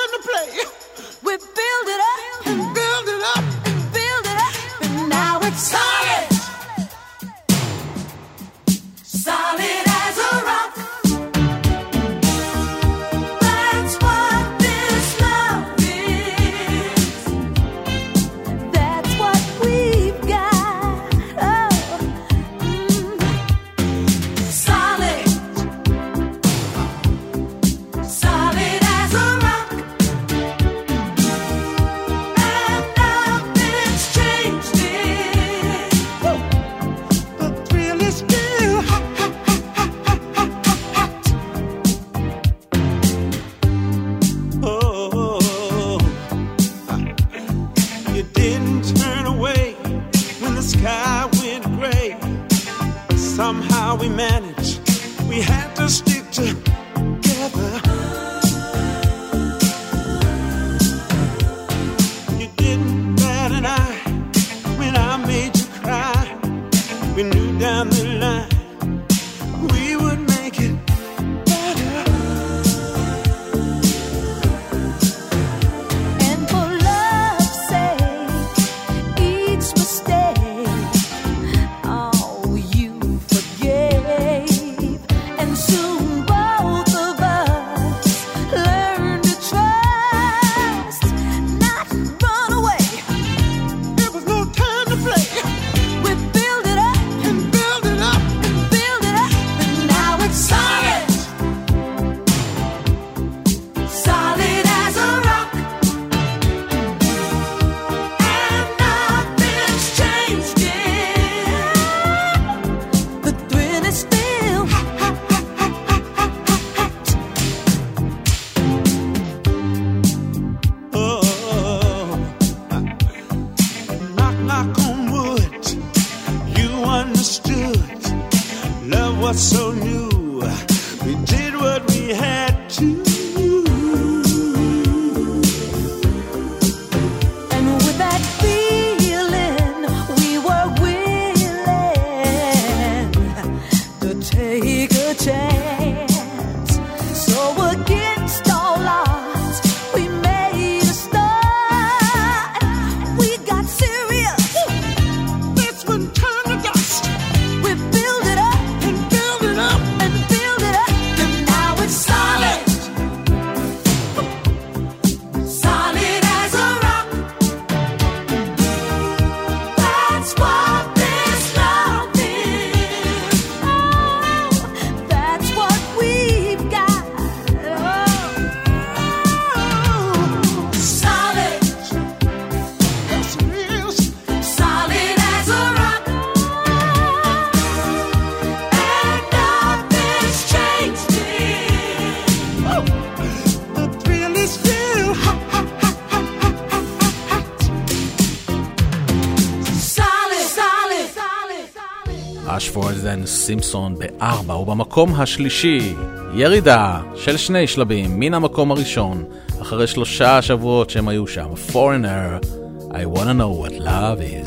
ג'ן סימפסון בארבע, ובמקום השלישי, ירידה של שני שלבים מן המקום הראשון, אחרי שלושה שבועות שהם היו שם, Foreigner, I wanna know what love is.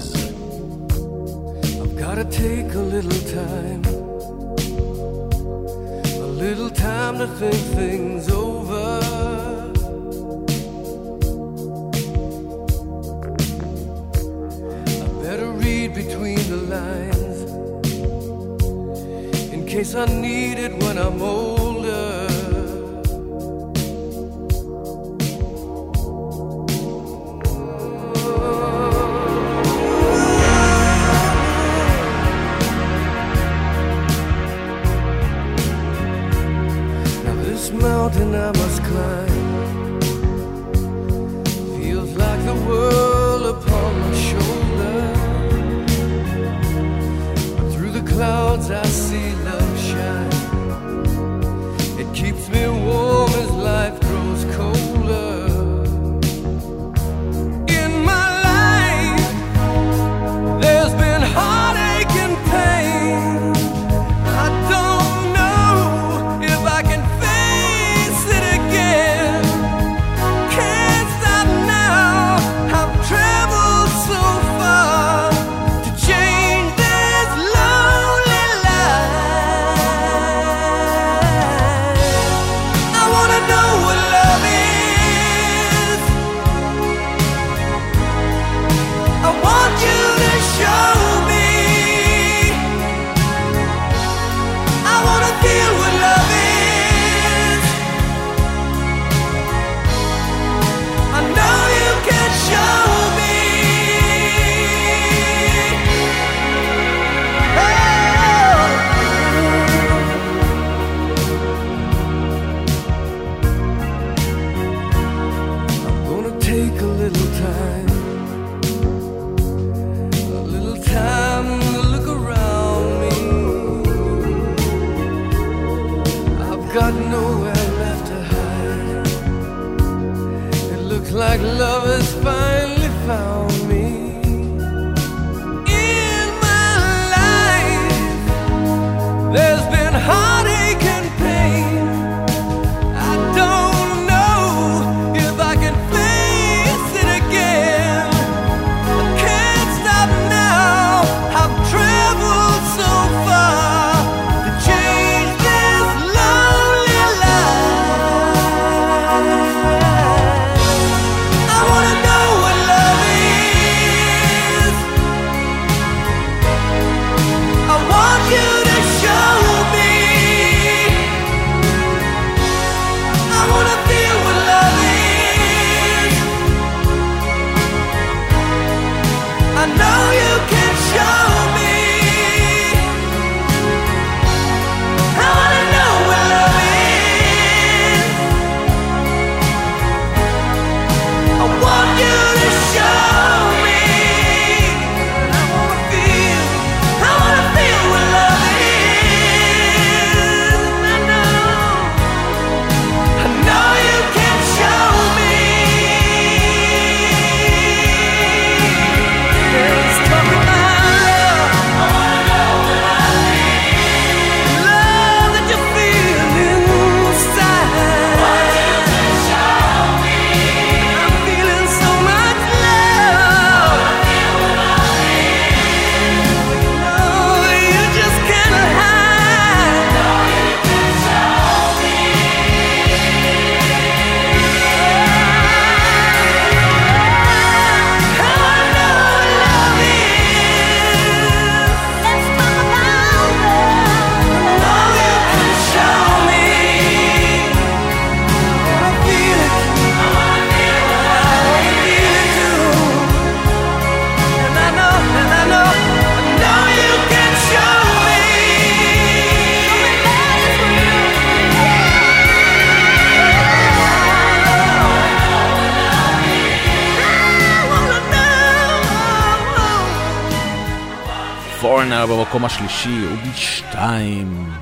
השלישי ובשתיים,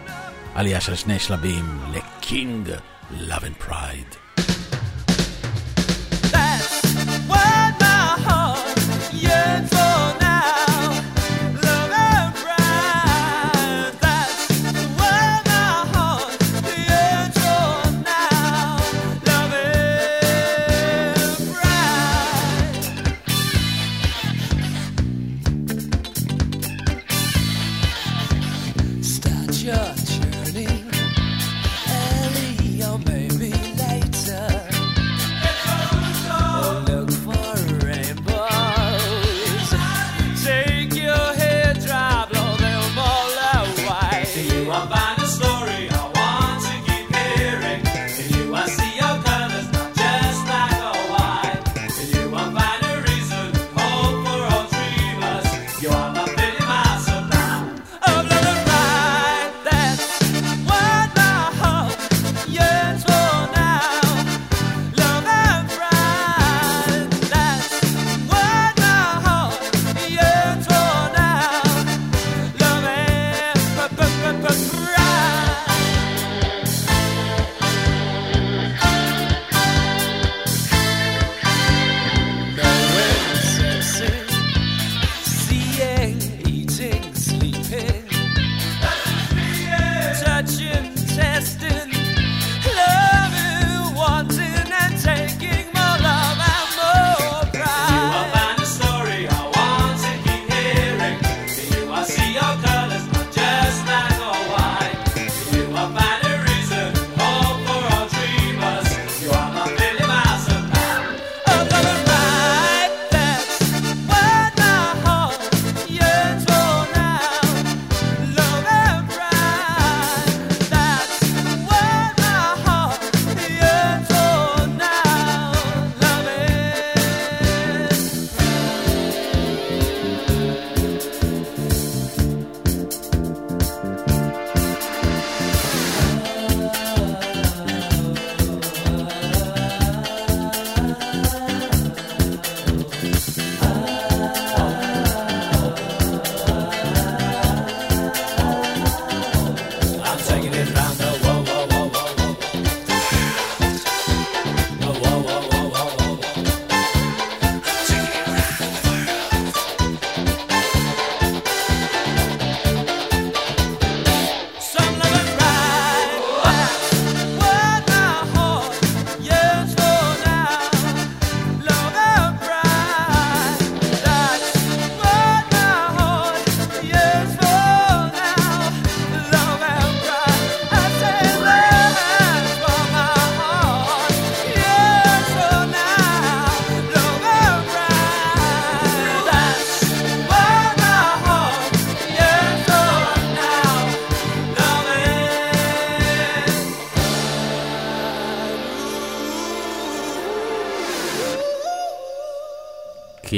עלייה של שני שלבים ל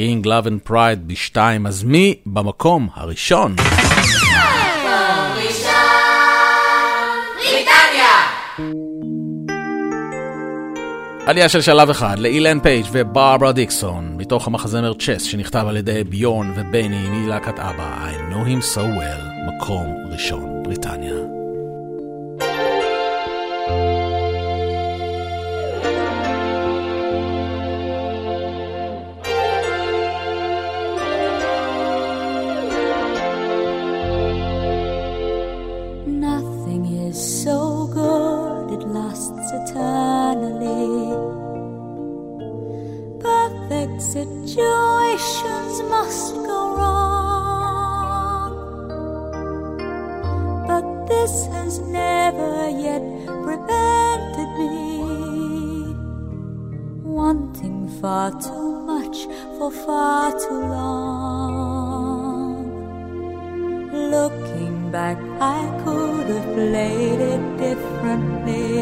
קינג, Love and Pride בשתיים, אז מי במקום הראשון? עלייה של שלב אחד לאיליין פייג' וברברה דיקסון, מתוך המחזמר צ'ס שנכתב על ידי ביורן ובני מלהקת אבא, I know him so well, מקום ראשון, so good, it lasts eternally. Perfect situations must go wrong. But this has never yet prevented me wanting far too much for far too long. Looking back, I could have played it differently.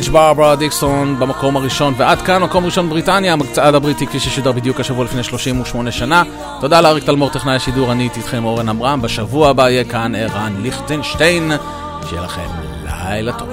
פייג' ברברה דיקסון במקום הראשון, ועד כאן מקום ראשון בריטניה, המצעד הבריטי כפי ששודר בדיוק השבוע לפני 38 שנה. תודה לאריק תלמור, טכנאי השידור, אני איתי איתכם אורן עמרם, בשבוע הבא יהיה כאן ערן ליכטנשטיין, שיהיה לכם לילה טוב,